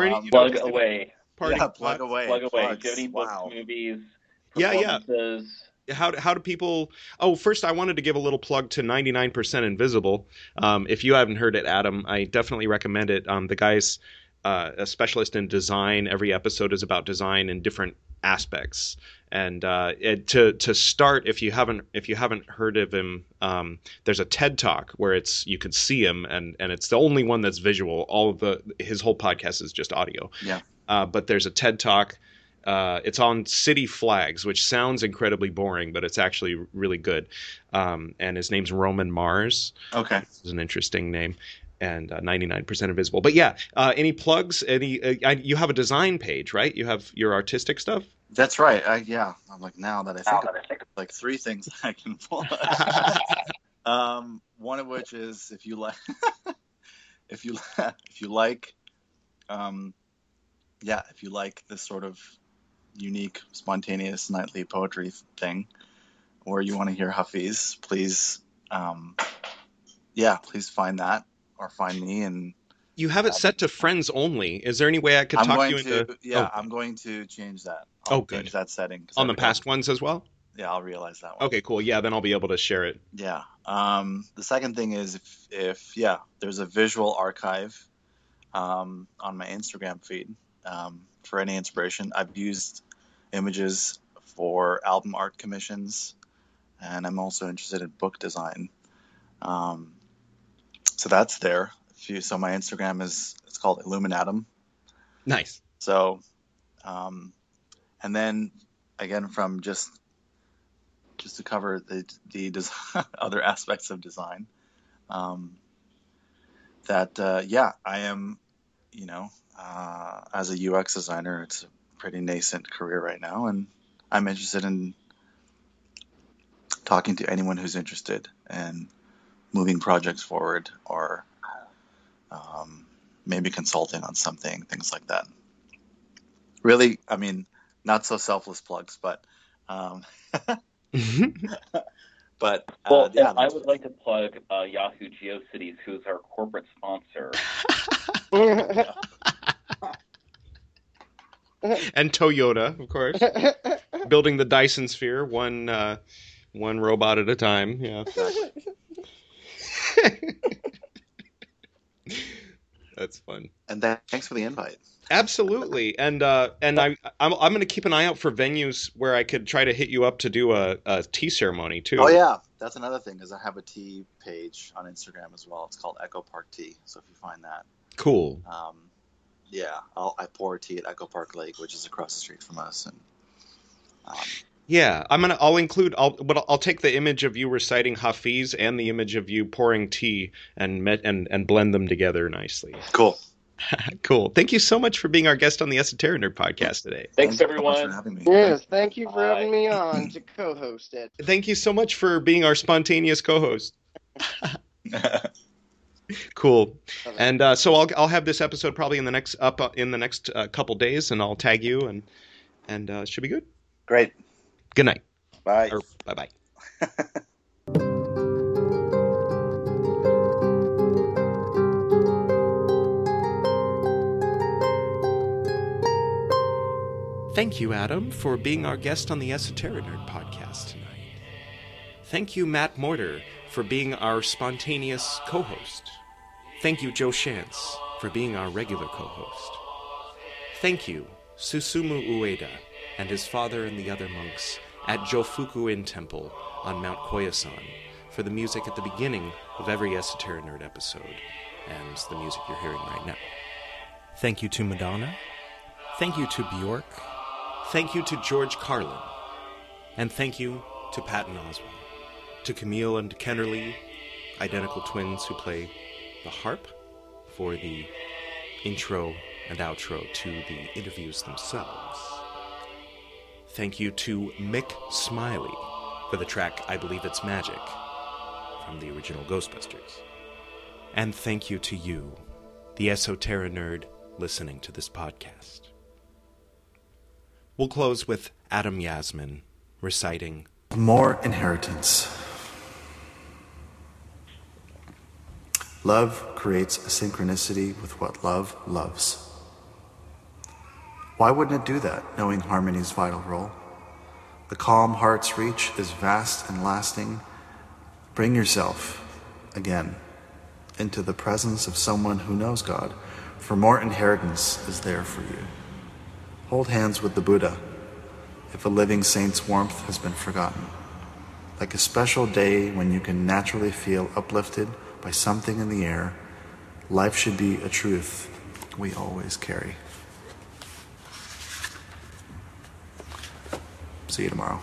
A: any
B: Um,
C: Plug away,
A: party
B: yeah, plug
A: thoughts?
B: away.
C: plug away.
B: plugs.
C: Do you have any books,
B: Wow.
C: movies,
A: Yeah, yeah. How how do people oh first i wanted to give a little plug to 99% invisible. Um, if you haven't heard it adam i definitely recommend it. Um, the guy's uh, a specialist in design. Every episode is about design in different aspects. And uh, it, to to start if you haven't if you haven't heard of him um, there's a ted talk where it's you can see him and and it's the only one that's visual. All of the his whole podcast is just audio.
B: Yeah.
A: uh, but there's a ted talk uh, it's on city flags, which sounds incredibly boring, but it's actually really good. Um, and his name's Roman Mars.
B: Okay.
A: This is an interesting name. And uh, 99% invisible. But yeah, uh, any plugs? Any? Uh, you have a design page, right? You have your artistic stuff.
B: That's right. I, yeah. I'm like, now that I think of it, like three things I can pull. um, one of which is if you like, if you if you like, um, yeah, if you like this sort of unique, spontaneous nightly poetry thing, or you want to hear Hafiz, please, um, yeah, please find that or find me and
A: You have it set to friends only. Is there any way I could
B: I'm
A: talk you into
B: to yeah,
A: oh,
B: I'm going to change that.
A: Oh,
B: I'll
A: good.
B: change that setting
A: on the past ones as well?
B: Yeah, I'll realize that one.
A: Okay, cool. Yeah, then I'll be able to share it.
B: Yeah. Um, the second thing is if, if yeah, there's a visual archive um, on my Instagram feed um, for any inspiration. I've used images for album art commissions, and I'm also interested in book design. Um, so that's there. If you, so my Instagram is it's called Illuminatum.
A: Nice.
B: So, um, and then again from just just to cover the the des- other aspects of design, um, that uh, yeah, I am, you know, uh, as a UX designer, it's a pretty nascent career right now, and I'm interested in talking to anyone who's interested in moving projects forward or um, maybe consulting on something, things like that. Really, I mean, not so selfless plugs, but um, but uh,
C: Well,
B: yeah,
C: I would like to plug uh, Yahoo GeoCities, who's our corporate sponsor.
A: and Toyota, of course, building the Dyson Sphere one uh, one robot at a time. Yeah, that's fun.
B: and th- thanks for the invite.
A: Absolutely, and uh, and I I'm I'm going to keep an eye out for venues where I could try to hit you up to do a, a tea ceremony too.
B: Oh yeah, that's another thing is I have a tea page on Instagram as well. It's called Echo Park Tea. So if you find that,
A: cool.
B: um, yeah, I'll, I pour tea at Echo Park Lake, which is across the street from us, and um,
A: Yeah, I'm gonna. I'll include. I'll. But I'll, I'll take the image of you reciting Hafiz and the image of you pouring tea and met and and blend them together nicely.
B: cool.
A: cool. Thank you so much for being our guest on the Esoteric Nerd podcast today.
C: Thanks,
B: Thank you so
C: everyone.
B: for having me.
D: yes, thank you for
C: Bye.
D: having me on to co-host it.
A: Thank you so much for being our spontaneous co-host. Cool. And uh, so I'll I'll have this episode probably in the next up uh, in the next uh, couple days, and I'll tag you and and uh, should be good.
B: Great.
A: Good night
B: Bye.
A: or bye bye. Thank you, Adam, for being our guest on the Esoteric Nerd podcast tonight. Thank you, Matt Morter, for being our spontaneous co host. Thank you, Joe Shantz, for being our regular co host. Thank you, Susumu Ueda and his father and the other monks at Jofuku-in Temple on Mount Koyasan for the music at the beginning of every Esoteric Nerd episode and the music you're hearing right now. Thank you to Madonna. Thank you to Bjork. Thank you to George Carlin. And thank you to Patton Oswalt. To Camille and Kennerly, identical twins who play the harp for the intro and outro to the interviews themselves. Thank you to Mick Smiley for the track I Believe It's Magic from the original Ghostbusters. And thank you to you, the Esoteric nerd, listening to this podcast. We'll close with Adam Yasmin reciting
E: More inheritance. Love creates a synchronicity with what love loves. Why wouldn't it do that, knowing harmony's vital role? The calm heart's reach is vast and lasting. Bring yourself, again, into the presence of someone who knows God, for more inheritance is there for you. Hold hands with the Buddha if a living saint's warmth has been forgotten. Like a special day when you can naturally feel uplifted by something in the air, life should be a truth we always carry. See you tomorrow.